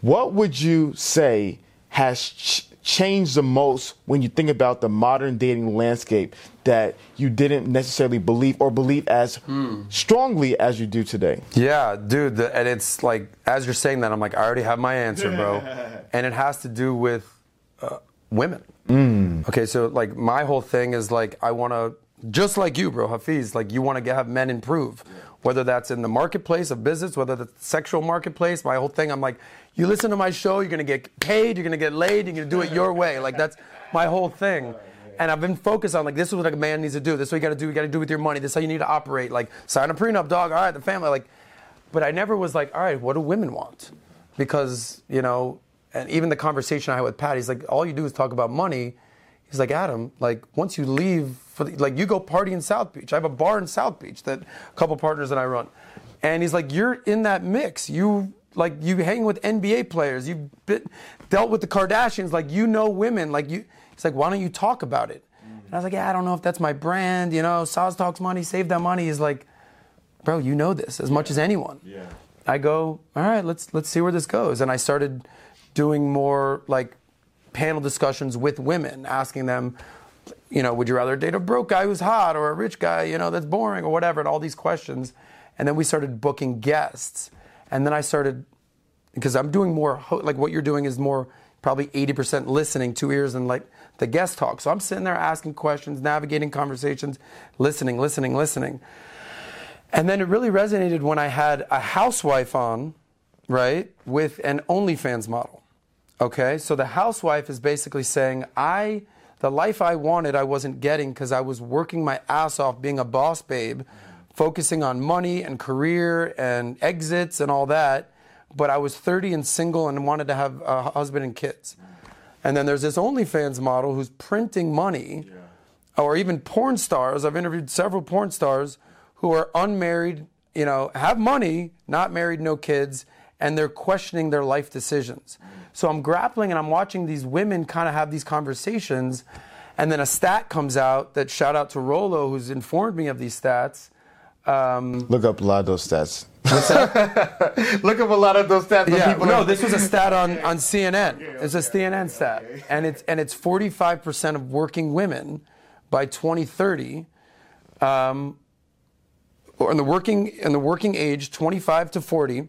what would you say has ch- changed the most when you think about the modern dating landscape that you didn't necessarily believe or believe as strongly as you do today? Yeah, dude, the, and it's like as you're saying that, I'm like, I already have my answer, bro, and it has to do with uh, women. Okay, so like my whole thing is like I want to, just like you, bro, Hafeez, like you want to have men improve, whether that's in the marketplace of business, whether that's the sexual marketplace. My whole thing, I'm like, you listen to my show, you're gonna get paid, you're gonna get laid, you're gonna do it your way. Like that's my whole thing. And I've been focused on like this is what a man needs to do. This is what you got to do. You got to do with your money. This is how you need to operate. Like sign a prenup, dog. All right, the family. Like, but I never was like, all right, what do women want? Because you know, and even the conversation I had with Pat, he's like, all you do is talk about money. He's like, Adam, like once you leave for the, like you go party in South Beach. I have a bar in South Beach that a couple partners that I run, and he's like, you're in that mix. You like you hang with NBA players. You've been, dealt with the Kardashians. Like you know women. Like you. He's like, why don't you talk about it? And I was like, yeah, I don't know if that's my brand. You know, Saz talks money, save that money. He's like, bro, you know this as much as anyone. Yeah. I go, all right, let's let's see where this goes. And I started doing more like panel discussions with women, asking them, you know, would you rather date a broke guy who's hot or a rich guy, you know, that's boring or whatever, and all these questions. And then we started booking guests. And then I started, because I'm doing more, like what you're doing is more probably 80% listening, two ears, and like the guest talk. So I'm sitting there asking questions, navigating conversations, listening, listening, listening. And then it really resonated when I had a housewife on, right, with an OnlyFans model. Okay, so the housewife is basically saying, I, the life I wanted, I wasn't getting because I was working my ass off being a boss babe, focusing on money and career and exits and all that. But I was 30 and single and wanted to have a husband and kids. And then there's this OnlyFans model who's printing money, or even porn stars. I've interviewed several porn stars who are unmarried, you know, have money, not married, no kids, and they're questioning their life decisions. Mm. So I'm grappling and I'm watching these women kind of have these conversations. And then a stat comes out that shout out to Rollo, who's informed me of these stats. Um, Look up a lot of those stats. Look up a lot of those stats. yeah, people no, are- this was a stat on, on CNN. It's a CNN stat, and it's and it's 45 percent of working women by 2030, um, or in the working in the working age 25 to 40,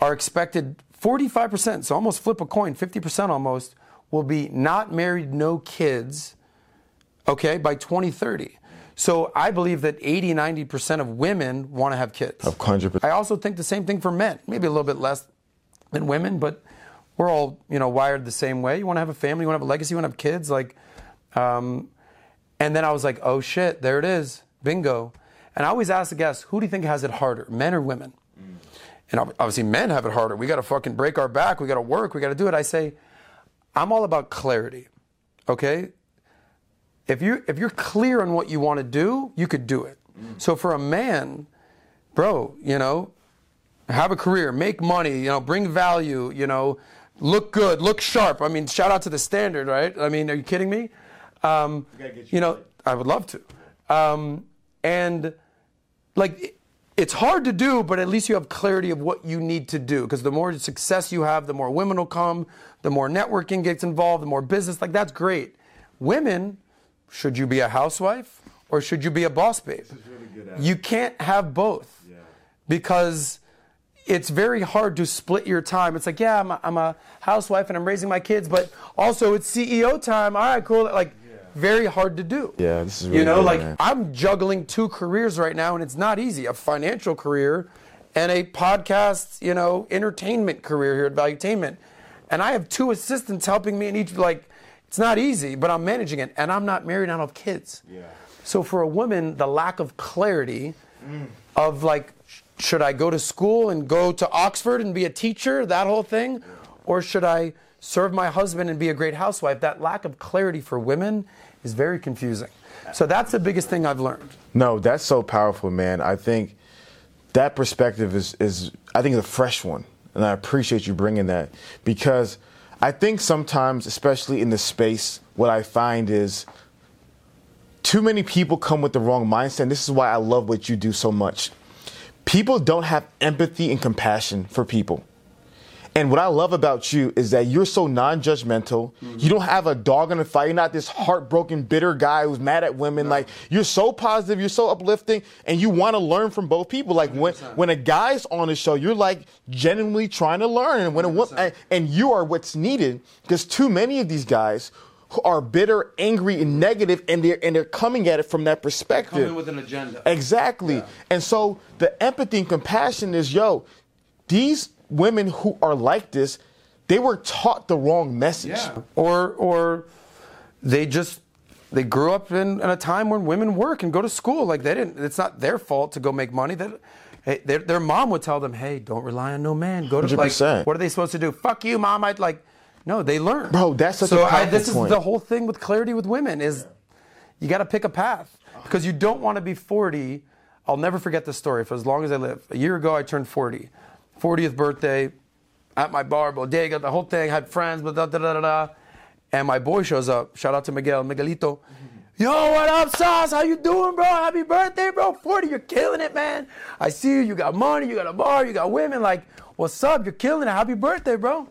are expected 45 percent. So almost flip a coin, 50 percent almost will be not married, no kids. Okay, by 2030. So I believe that 80, 90 percent of women want to have kids. Of 100%. I also think the same thing for men, maybe a little bit less than women, but we're all you know wired the same way. You want to have a family, you want to have a legacy, you want to have kids, like. Um, and then I was like, oh shit, there it is, bingo. And I always ask the guests, who do you think has it harder, men or women? And obviously, men have it harder. We got to fucking break our back. We got to work. We got to do it. I say, I'm all about clarity. Okay, if you if you're clear on what you want to do, you could do it. So for a man, bro, you know, have a career, make money, you know, bring value, you know, look good, look sharp. I mean, shout out to the standard, right? I mean, are you kidding me? Um, you know, I would love to. Um, and like, it's hard to do, but at least you have clarity of what you need to do. Because the more success you have, the more women will come, the more networking gets involved, the more business. Like, that's great. Women, should you be a housewife or should you be a boss babe? You can't have both because it's very hard to split your time. It's like, yeah, I'm a, I'm a housewife and I'm raising my kids, but also it's CEO time. All right, cool. Like, very hard to do. Yeah, this is really You know, good, like man. I'm juggling two careers right now, and it's not easy. A financial career and a podcast, you know, entertainment career here at Valuetainment. And I have two assistants helping me in each. Like, it's not easy, but I'm managing it, and I'm not married. I don't have kids. Yeah. So for a woman, the lack of clarity mm. of like, sh- should I go to school and go to Oxford and be a teacher, that whole thing, or should I serve my husband and be a great housewife? That lack of clarity for women is very confusing. So that's the biggest thing I've learned. No, that's so powerful, man. I think that perspective is, is I think, is a fresh one. And I appreciate you bringing that because I think sometimes, especially in this space, what I find is too many people come with the wrong mindset. And this is why I love what you do so much. People don't have empathy and compassion for people. And what I love about you is that you're so non-judgmental. You don't have a dog in the fight. You're not this heartbroken, bitter guy who's mad at women. Like you're so positive, you're so uplifting, and you want to learn from both people. Like when when a guy's on the show, you're like genuinely trying to learn. And when a woman and, and you are what's needed, because too many of these guys who are bitter, angry, and negative, and they're and they're coming at it from that perspective. Coming with an agenda. Exactly. And so the empathy and compassion is yo, these women who are like this, they were taught the wrong message. Or or they just they grew up in, in a time when women work and go to school. Like they didn't. It's not their fault to go make money. That hey, their, their mom would tell them, "Hey, don't rely on no man. Go to like 100%. what are they supposed to do? Fuck you, mom." I'd like. No, they learn. Bro, that's such a so I, powerful this point. is the whole thing with clarity with women is you got to pick a path because you don't want to be 40. I'll never forget this story for as long as I live. A year ago, I turned 40. 40th birthday at my bar, bodega, the whole thing, had friends, blah, da, da, da, da. And my boy shows up. Shout out to Miguel, Miguelito. Yo, what up, Sauce? How you doing, bro? Happy birthday, bro. 40, you're killing it, man. I see you. You got money, you got a bar, you got women. Like, what's up? You're killing it. Happy birthday, bro.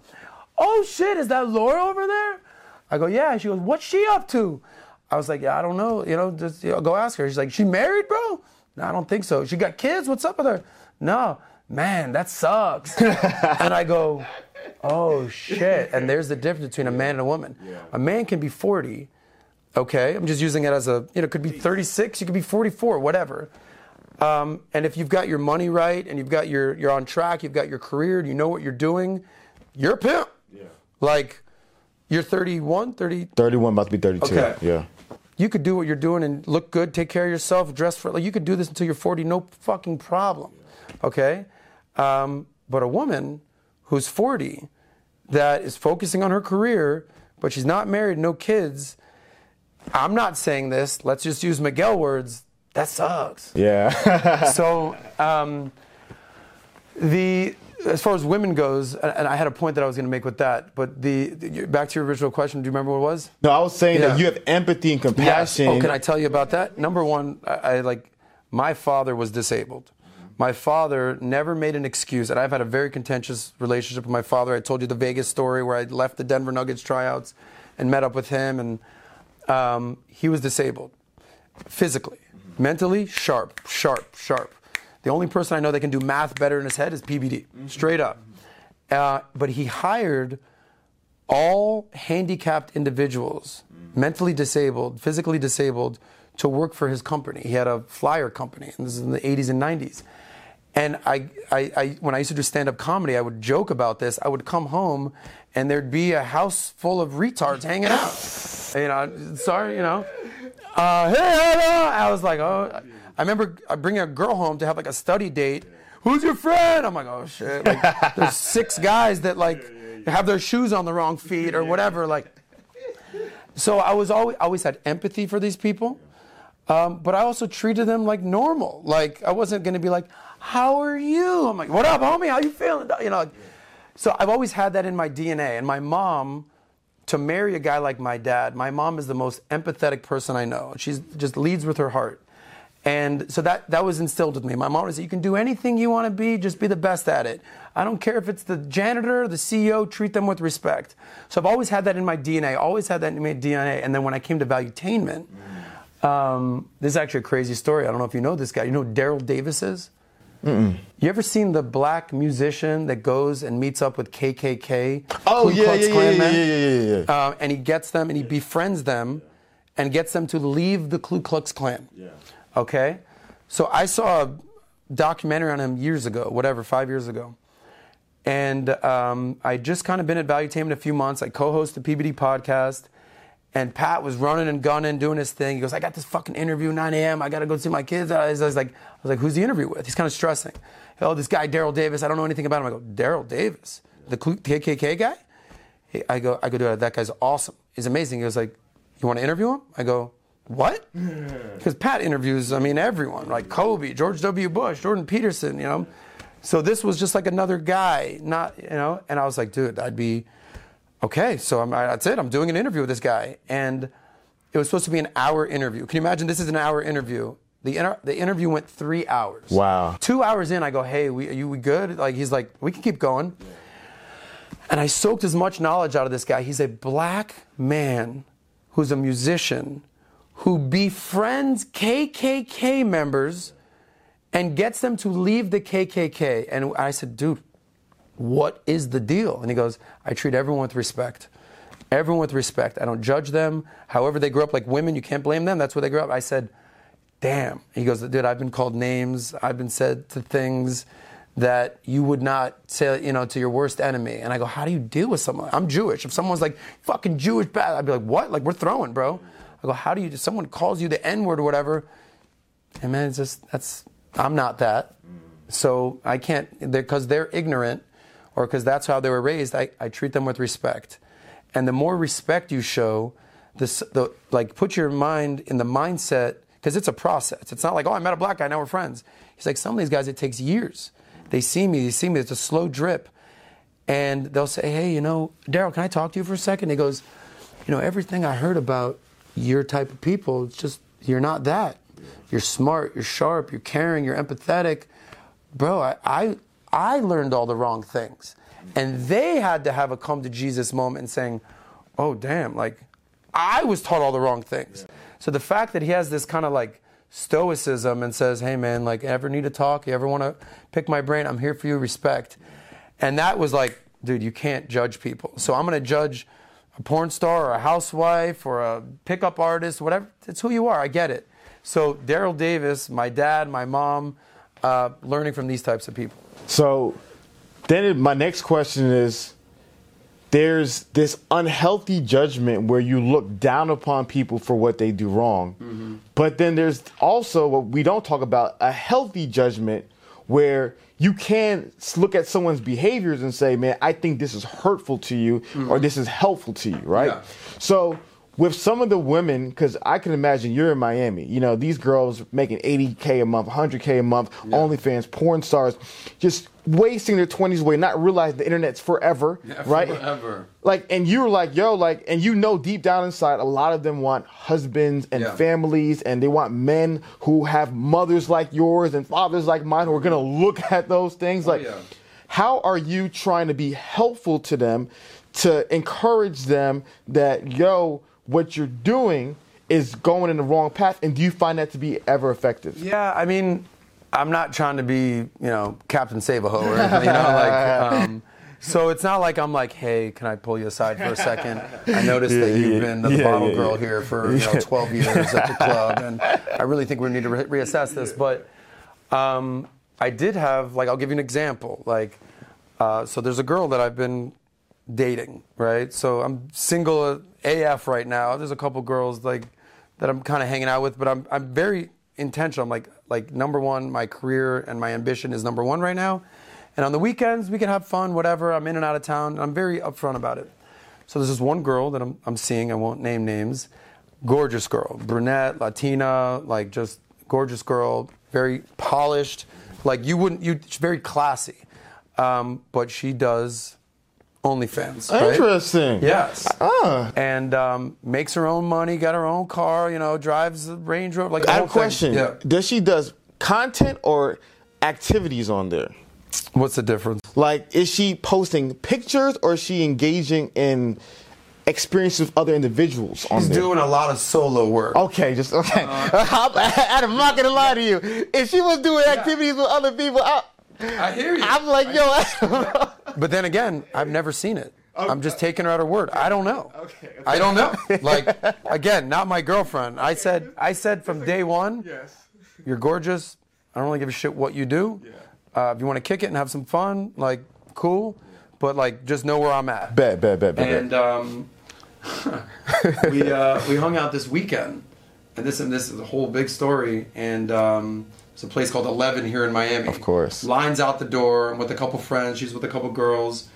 Oh, shit, is that Laura over there? I go, yeah. She goes, what's she up to? I was like, yeah, I don't know. You know, just you know, go ask her. She's like, she married, bro? No, I don't think so. She got kids? What's up with her? No, man, that sucks. and I go, oh shit. And there's the difference between a man and a woman. A man can be 40, okay? I'm just using it as a, you know, it could be 36, you could be 44, whatever. Um, and if you've got your money right and you've got your, you're on track, you've got your career, you know what you're doing, you're a pimp. Yeah. Like, you're 31, 30, 31, about to be 32. Okay. Yeah. you could do what you're doing and look good, take care of yourself, dress for like you could do this until you're 40, no fucking problem. Okay? Um, but a woman who's 40 that is focusing on her career, but she's not married, no kids. I'm not saying this. Let's just use Miguel words. That sucks. Yeah. so um, the as far as women goes, and I had a point that I was going to make with that, but the, back to your original question. Do you remember what it was? no, I was saying Yeah. that you have empathy and Yes. compassion. Oh, can I tell you about that? Number one, I, I like my father was disabled. My father never made an excuse, and I've had a very contentious relationship with my father. I told you the Vegas story where I left the Denver Nuggets tryouts and met up with him, and um, he was disabled physically, mentally sharp, sharp, sharp. The only person I know that can do math better in his head is PBD, straight up. Uh, but he hired all handicapped individuals, mentally disabled, physically disabled, to work for his company. He had a flyer company, and this is in the 80s and 90s. And I, I, I when I used to do stand-up comedy, I would joke about this. I would come home, and there'd be a house full of retards hanging out. You know, sorry, you know. Uh, hey, hello. I was like, oh. I remember bringing a girl home to have like a study date. Who's your friend? I'm like, oh shit. Like, there's six guys that like have their shoes on the wrong feet or whatever. Like, so I was always always had empathy for these people, um, but I also treated them like normal. Like I wasn't going to be like, "How are you?" I'm like, "What up, homie? How you feeling?" You know. So I've always had that in my DNA. And my mom, to marry a guy like my dad, my mom is the most empathetic person I know. She just leads with her heart. And so that, that was instilled with me. My mom said, You can do anything you want to be, just be the best at it. I don't care if it's the janitor the CEO, treat them with respect. So I've always had that in my DNA, always had that in my DNA. And then when I came to Valuetainment, um, this is actually a crazy story. I don't know if you know this guy. You know Daryl Davis is? You ever seen the black musician that goes and meets up with KKK? Oh, yeah, yeah, yeah, Klan yeah, men? yeah, yeah, yeah, yeah. Um, and he gets them and he befriends them and gets them to leave the Ku Klux Klan. Yeah. Okay? So I saw a documentary on him years ago, whatever, five years ago. And um, I just kind of been at Valuetainment a few months. I co-host the PBD podcast. And Pat was running and gunning, doing his thing. He goes, I got this fucking interview 9 a.m. I got to go see my kids. I was, I was like, I was like, who's the interview with? He's kind of stressing. Oh, this guy, Daryl Davis. I don't know anything about him. I go, Daryl Davis? The KKK guy? I go, I go, dude, that guy's awesome. He's amazing. He goes like, you want to interview him? I go, what? Because Pat interviews, I mean, everyone, like Kobe, George W. Bush, Jordan Peterson, you know. So this was just like another guy, not, you know. And I was like, dude, I'd be, okay. So I'm, I, that's it. I'm doing an interview with this guy, and it was supposed to be an hour interview. Can you imagine? This is an hour interview. The, inter- the interview went three hours. Wow. Two hours in, I go, hey, we, are you we good? Like he's like, we can keep going. And I soaked as much knowledge out of this guy. He's a black man who's a musician who befriends KKK members and gets them to leave the KKK. And I said, dude, what is the deal? And he goes, I treat everyone with respect. Everyone with respect. I don't judge them. However they grew up, like women, you can't blame them. That's where they grew up. I said, damn. He goes, dude, I've been called names. I've been said to things that you would not say, you know, to your worst enemy. And I go, how do you deal with someone? I'm Jewish. If someone's like, fucking Jewish bad, I'd be like, what? Like, we're throwing, bro. I go, how do you, if someone calls you the N word or whatever, and man, it's just, that's, I'm not that. So I can't, because they're, ignorant or because that's how they were raised, I, I treat them with respect. And the more respect you show, this, the, like, put your mind in the mindset, because it's a process. It's not like, oh, I met a black guy, now we're friends. He's like, some of these guys, it takes years. They see me, they see me, it's a slow drip. And they'll say, hey, you know, Daryl, can I talk to you for a second? He goes, you know, everything I heard about your type of people, it's just, you're not that. You're smart, you're sharp, you're caring, you're empathetic. Bro, I, I, I learned all the wrong things. And they had to have a come to Jesus moment and saying, oh, damn, like, I was taught all the wrong things. So the fact that he has this kind of like stoicism and says, "Hey man, like ever need to talk? You ever want to pick my brain? I'm here for you. Respect." And that was like, dude, you can't judge people. So I'm going to judge a porn star or a housewife or a pickup artist, whatever. It's who you are. I get it. So Daryl Davis, my dad, my mom, uh, learning from these types of people. So then my next question is there's this unhealthy judgment where you look down upon people for what they do wrong. Mm-hmm. But then there's also what we don't talk about a healthy judgment where you can look at someone's behaviors and say, man, I think this is hurtful to you mm-hmm. or this is helpful to you, right? Yeah. So with some of the women, because I can imagine you're in Miami, you know, these girls making 80K a month, 100K a month, yeah. OnlyFans, porn stars, just wasting their 20s away, not realizing the internet's forever, yeah, right? Forever. Like, and you're like, yo, like, and you know deep down inside, a lot of them want husbands and yeah. families, and they want men who have mothers like yours and fathers like mine who are gonna look at those things. Oh, like, yeah. how are you trying to be helpful to them to encourage them that, yo, what you're doing is going in the wrong path? And do you find that to be ever effective? Yeah, I mean, I'm not trying to be, you know, Captain Save a Ho or anything, you know, like. Um, so it's not like I'm like, hey, can I pull you aside for a second? I noticed yeah, that you've yeah, been the yeah, bottle girl here for you know 12 years at the club, and I really think we need to re- reassess this. But um, I did have, like, I'll give you an example. Like, uh, so there's a girl that I've been dating, right? So I'm single AF right now. There's a couple girls like that I'm kind of hanging out with, but I'm I'm very intentional. I'm like like number one, my career and my ambition is number one right now. And on the weekends, we can have fun, whatever. I'm in and out of town. And I'm very upfront about it. So there's this one girl that I'm, I'm seeing. I won't name names. Gorgeous girl, brunette, Latina, like just gorgeous girl, very polished. Like you wouldn't, you very classy. Um, but she does OnlyFans. Right? Interesting. Yes. Uh. And um, makes her own money, got her own car, you know, drives the Range Rover. Like I have a question. Yeah. Does she does content or activities on there? What's the difference? Like, is she posting pictures or is she engaging in experiences with other individuals on there? She's doing a lot of solo work. Okay, just okay. Uh, I'm not gonna lie to you. If she was doing activities with other people, I, I hear you. I'm like, yo. but then again, I've never seen it. Okay. I'm just taking her at her word. I don't know. Okay, okay. I don't know. Like again, not my girlfriend. I said I said from day one, yes. you're gorgeous. I don't really give a shit what you do. Yeah. Uh, if you want to kick it and have some fun, like cool. But like just know where I'm at. Bet, bet, bet, bet. And um, we uh, we hung out this weekend, and this and this is a whole big story. And um, it's a place called Eleven here in Miami. Of course. Lines out the door. I'm with a couple friends. She's with a couple girls.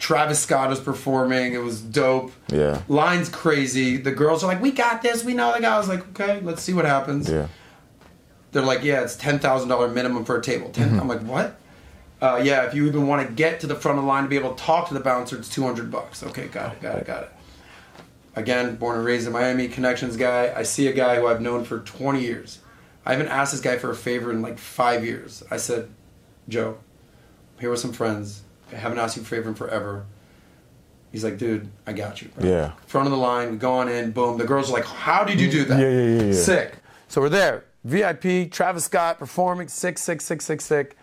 Travis Scott is performing. It was dope. Yeah. Lines crazy. The girls are like, "We got this. We know the guy." I was like, "Okay, let's see what happens." Yeah. They're like, "Yeah, it's ten thousand dollar minimum for a table." 10 mm-hmm. I'm like, "What?" Uh, yeah, if you even want to get to the front of the line to be able to talk to the bouncer, it's two hundred bucks. Okay, got it, got it, got it. Again, born and raised in Miami, connections guy. I see a guy who I've known for twenty years I haven't asked this guy for a favor in like five years. I said, Joe, I'm here with some friends. I haven't asked you for a favor in forever. He's like, dude, I got you. Bro. Yeah. Front of the line, we go on in, boom. The girls are like, how did you do that? Yeah, yeah, yeah, yeah. Sick. So we're there. VIP, Travis Scott performing, sick, sick, sick, sick, sick.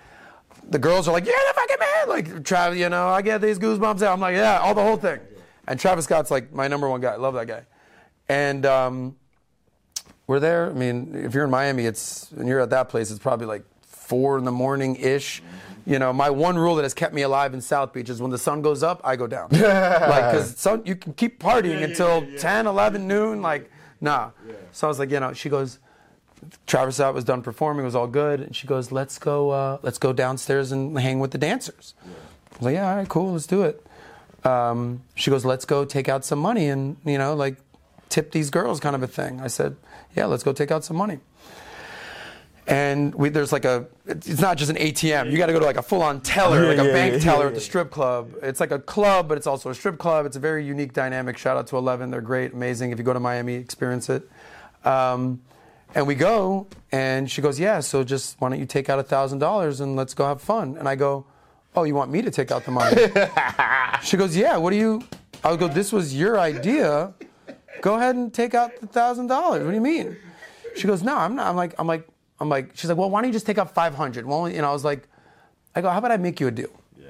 The girls are like, yeah, the fucking man. Like, Travis, you know, I get these goosebumps out. I'm like, yeah, all the whole thing. And Travis Scott's like my number one guy. I love that guy. And um, we're there. I mean, if you're in Miami, it's and you're at that place, it's probably like four in the morning ish. You know, my one rule that has kept me alive in South Beach is when the sun goes up, I go down. like, because you can keep partying yeah, until yeah, yeah, 10, 11, noon. Like, nah. So I was like, you know, she goes, Travis out was done performing, it was all good, and she goes, let's go, uh, let's go downstairs and hang with the dancers. I was like, yeah, all right, cool, let's do it. Um, she goes, let's go take out some money and you know, like tip these girls, kind of a thing. I said, yeah, let's go take out some money. And we, there's like a, it's not just an ATM. You got to go to like a full-on teller, yeah, like a yeah, bank yeah, teller at the strip club. It's like a club, but it's also a strip club. It's a very unique dynamic. Shout out to Eleven, they're great, amazing. If you go to Miami, experience it. Um, and we go, and she goes, yeah. So just why don't you take out a thousand dollars and let's go have fun? And I go, oh, you want me to take out the money? she goes, yeah. What do you? I go, this was your idea Go ahead and take out the thousand dollars. What do you mean? She goes, no, I'm not. I'm like, I'm like, I'm like. She's like, well, why don't you just take out five hundred? Well, you know, I was like, I go, how about I make you a deal? Yeah.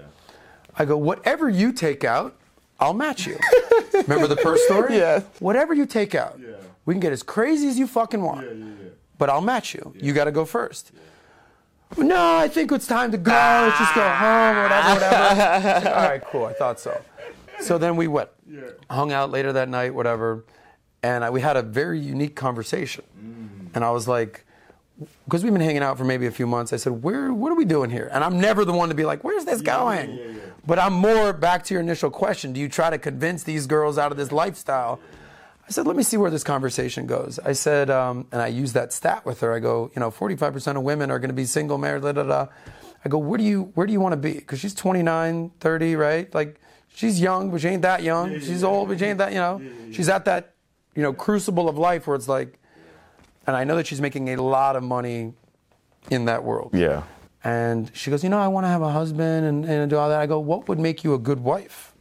I go, whatever you take out, I'll match you. Remember the purse story? Yeah. Whatever you take out, Yeah. we can get as crazy as you fucking want. Yeah, yeah, yeah. But I'll match you. You got to go first. Yeah No, I think it's time to go. Let's just go home, whatever, whatever. Like, All right, cool. I thought so. So then we went, Yeah. hung out later that night, whatever, and I, we had a very unique conversation. And I was like, because we've been hanging out for maybe a few months, I said, "Where? What are we doing here?" And I'm never the one to be like, "Where's this going?" yeah, yeah. But I'm more back to your initial question. Do you try to convince these girls out of this lifestyle? I said, let me see where this conversation goes. I said, um, and I used that stat with her. I go, you know, 45% of women are going to be single, married, da da da. I go, where do you where do you want to be? Because she's 29, 30, right? Like she's young, but she ain't that young. yeah, she's yeah. old, but she ain't that, you know. She's at that, you know, crucible of life where it's like, and I know that she's making a lot of money in that world. Yeah. And she goes, you know, I want to have a husband and, and do all that. I go, what would make you a good wife?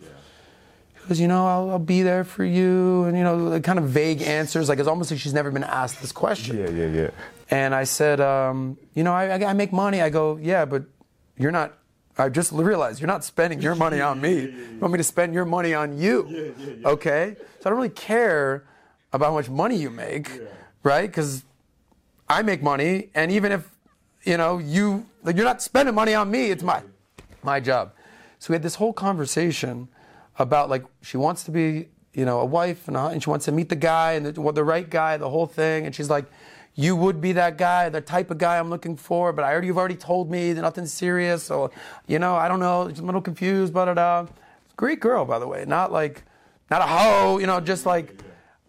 She goes, you know, I'll, I'll be there for you, and you know, the kind of vague answers. Like it's almost like she's never been asked this question. Yeah, yeah, yeah. And I said, um, you know, I, I make money. I go, yeah, but you're not. I just realized you're not spending your money on me. You want me to spend your money on you? Okay. So I don't really care about how much money you make, right? Because I make money, and even if you know you like, you're not spending money on me, it's my my job. So we had this whole conversation about like she wants to be you know a wife and, a, and she wants to meet the guy and the, the right guy, the whole thing, and she's like. You would be that guy, the type of guy I'm looking for, but I already you've already told me that nothing's serious. So, you know, I don't know, just a little confused, blah da da. Great girl, by the way. Not like, not a hoe, you know, just like,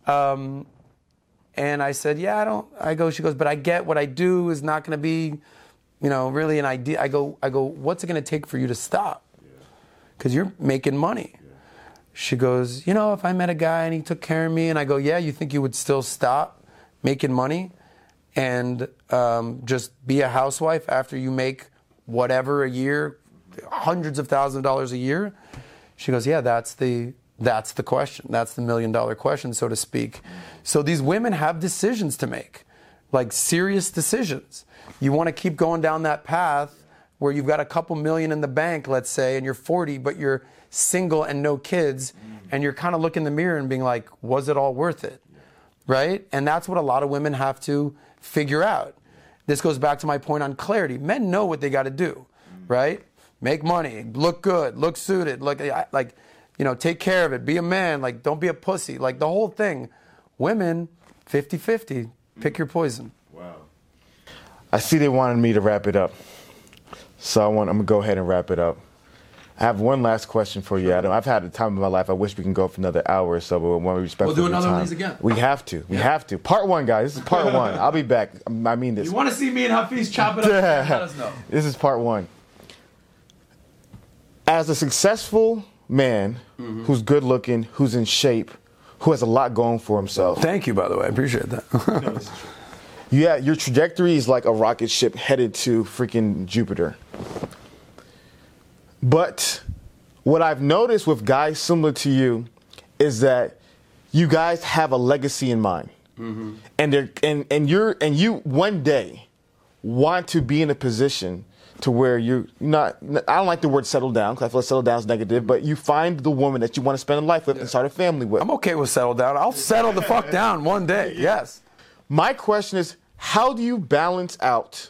um, and I said, yeah, I don't. I go. She goes, but I get what I do is not going to be, you know, really an idea. I go. I go. What's it going to take for you to stop? Because you're making money. She goes, you know, if I met a guy and he took care of me, and I go, yeah, you think you would still stop making money and um, just be a housewife after you make whatever a year, hundreds of thousands of dollars a year? She goes, yeah, that's the that's the question. That's the million dollar question, so to speak. So these women have decisions to make, like serious decisions. You want to keep going down that path where you've got a couple million in the bank, let's say, and you're 40, but you're single and no kids, and you're kind of looking in the mirror and being like, was it all worth it? Right? And that's what a lot of women have to figure out. This goes back to my point on clarity. Men know what they got to do, mm. right? Make money, look good, look suited, look like, you know, take care of it, be a man, like don't be a pussy, like the whole thing. Women, 50-50, pick mm. your poison. Wow. I see they wanted me to wrap it up. So I want, I'm going to go ahead and wrap it up. I have one last question for you, Adam. I've had a time of my life. I wish we can go for another hour or so, but we want to respect We'll do your another one of these again. We have to. We have to. Part one, guys. This is part one. I'll be back. I mean this. You want to see me and Hafeez chop it up? Let us know. This is part one. As a successful man Mm-hmm. who's good looking, who's in shape, who has a lot going for himself, Thank you, by the way. I appreciate that. yeah, your trajectory is like a rocket ship headed to freaking Jupiter. But what I've noticed with guys similar to you is that you guys have a legacy in mind, mm-hmm. and they're and and you're and you one day want to be in a position to where you're not. I don't like the word settle down because I feel like settle down is negative, but you find the woman that you want to spend a life with and start a family with. I'm okay with settle down. I'll settle the fuck down one day. Yes. My question is, how do you balance out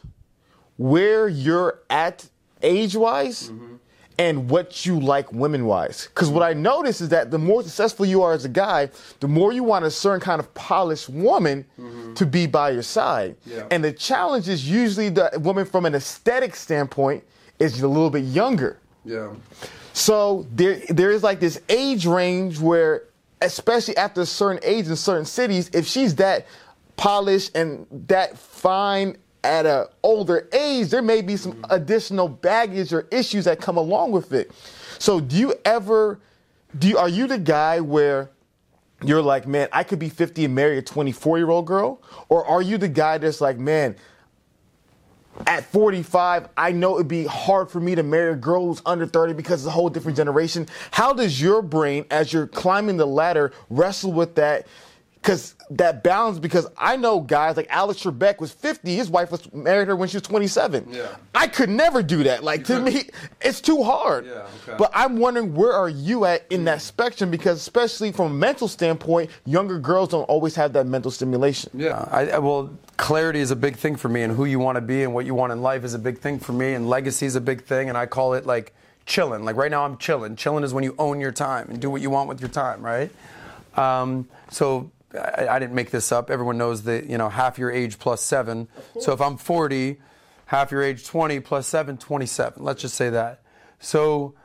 where you're at age wise mm-hmm. And what you like women wise? Because what I notice is that the more successful you are as a guy, the more you want a certain kind of polished woman mm-hmm. to be by your side. Yeah. And the challenge is usually the woman from an aesthetic standpoint is a little bit younger. Yeah. So there, there is like this age range where, especially after a certain age in certain cities, if she's that polished and that fine at an older age, there may be some mm-hmm. additional baggage or issues that come along with it. So do you ever, do you, are you the guy where you're like, man, I could be 50 and marry a 24 year old girl? Or are you the guy that's like, man, at 45, I know it'd be hard for me to marry a girl who's under 30 because it's a whole different generation. How does your brain, as you're climbing the ladder, wrestle with that? Because that balance. Because I know guys like Alex Trebek was 50, his wife was married her when she was 27. Yeah. I could never do that. Like to me, it's too hard. Yeah, okay. But I'm wondering where are you at in that spectrum? Because especially from a mental standpoint, younger girls don't always have that mental stimulation. Yeah, I, I- well, clarity is a big thing for me, and who you want to be and what you want in life is a big thing for me, and legacy is a big thing, and I call it like chilling. Like right now, I'm chilling. Chilling is when you own your time and do what you want with your time, right? Um, so I, I didn't make this up. Everyone knows that you know half your age plus seven. So if I'm 40, half your age 20 plus seven, 27. Let's just say that. So,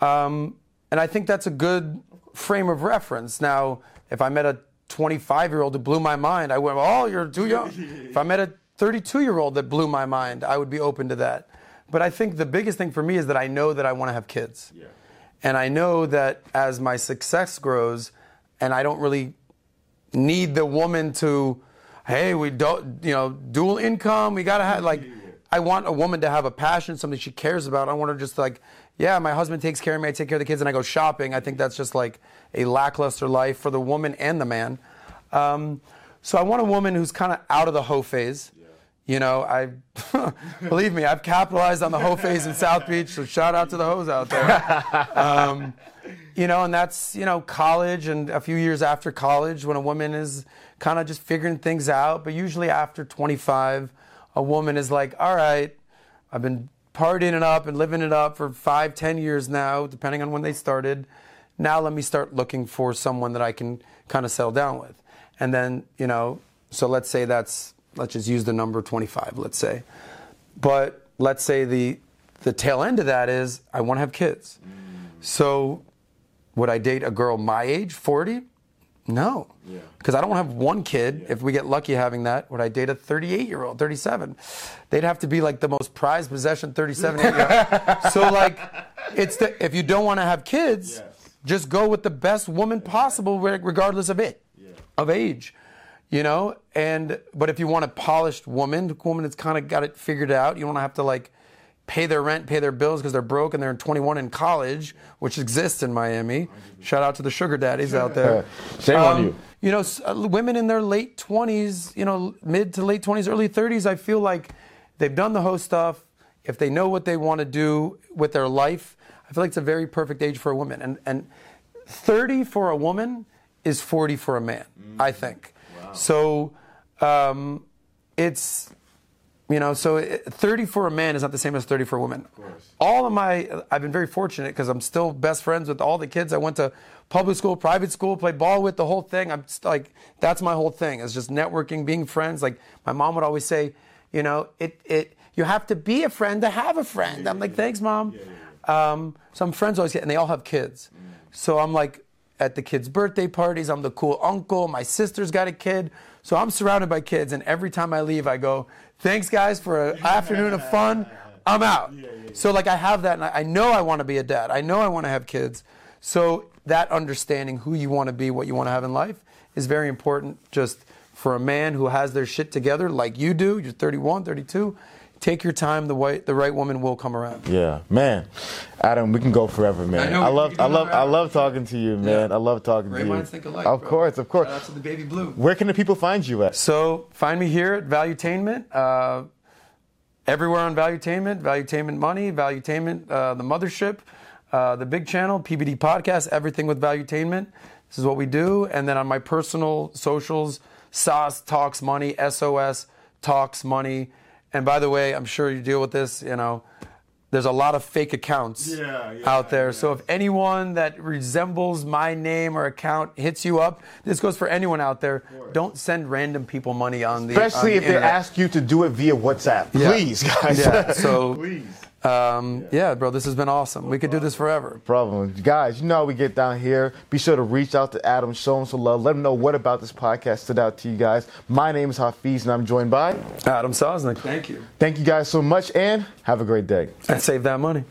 um, and I think that's a good frame of reference. Now, if I met a 25 year old that blew my mind, I went, "Oh, you're too young." if I met a 32 year old that blew my mind, I would be open to that. But I think the biggest thing for me is that I know that I want to have kids. And I know that as my success grows, and I don't really need the woman to, hey, we don't, you know, dual income. We gotta have like, I want a woman to have a passion, something she cares about. I want her just like, yeah, my husband takes care of me. I take care of the kids, and I go shopping. I think that's just like a lackluster life for the woman and the man. Um, so I want a woman who's kind of out of the hoe phase. You know, I believe me, I've capitalized on the hoe phase in South Beach. So shout out to the hoes out there. Um, you know, and that's you know college and a few years after college when a woman is kind of just figuring things out. But usually after 25, a woman is like, all right, I've been partying it up and living it up for five, ten years now, depending on when they started. Now let me start looking for someone that I can kind of settle down with. And then, you know, so let's say that's let's just use the number 25, let's say. But let's say the the tail end of that is I want to have kids. So would I date a girl my age, 40? No. Because I don't have one kid. If we get lucky having that, would I date a 38 year old, 37? They'd have to be like the most prized possession, 37, year old. So, like, it's the, if you don't want to have kids, just go with the best woman possible, regardless of it, of age. You know, and but if you want a polished woman, a woman that's kind of got it figured out, you don't have to like pay their rent, pay their bills because they're broke and they're 21 in college, which exists in Miami. Shout out to the sugar daddies out there. Shame on you. You know, uh, women in their late 20s, you know, mid to late 20s, early 30s, I feel like they've done the host stuff. If they know what they want to do with their life, I feel like it's a very perfect age for a woman. And, and 30 for a woman is 40 for a man, I think. Wow. So um, it's you know, so it- 30 for a man is not the same as 30 for a woman. Of course. All of my, I've been very fortunate because I'm still best friends with all the kids I went to public school, private school, played ball with, the whole thing. I'm just like, that's my whole thing. It's just networking, being friends. Like my mom would always say, you know, it, it, you have to be a friend to have a friend. I'm like, thanks, mom. Um, so I'm friends always, get, and they all have kids. So I'm like, at the kids' birthday parties. I'm the cool uncle. My sister's got a kid. So I'm surrounded by kids. And every time I leave, I go, thanks, guys, for an afternoon of fun. I'm out. So, like, I have that. And I I know I want to be a dad. I know I want to have kids. So, that understanding who you want to be, what you want to have in life is very important just for a man who has their shit together like you do. You're 31, 32. Take your time. The, white, the right woman will come around. Yeah, man, Adam, we can go forever, man. I know, I love, I love, I love talking to you, man. Yeah. I love talking Great to you. minds think alike. of bro. course, of course. Shout out to the baby blue. Where can the people find you at? So find me here at Valuetainment. Uh, everywhere on Valuetainment, Valuetainment Money, Valuetainment, uh, the mothership, uh, the big channel, PBD Podcast, everything with Valuetainment. This is what we do. And then on my personal socials, SOS Talks Money, SOS Talks Money. And by the way, I'm sure you deal with this, you know, there's a lot of fake accounts Yeah, yeah, out there. Yeah. So if anyone that resembles my name or account hits you up, this goes for anyone out there. Don't send random people money on the Especially on if the they ask you to do it via WhatsApp. Yeah. Please, guys. Yeah. So, Please. Um, yeah, bro, this has been awesome. We could do this forever. problem. Guys, you know how we get down here. Be sure to reach out to Adam, show him some love. Let him know what about this podcast stood out to you guys. My name is Hafeez, and I'm joined by. Adam Sosnick, thank you. Thank you guys so much, and have a great day. And save that money.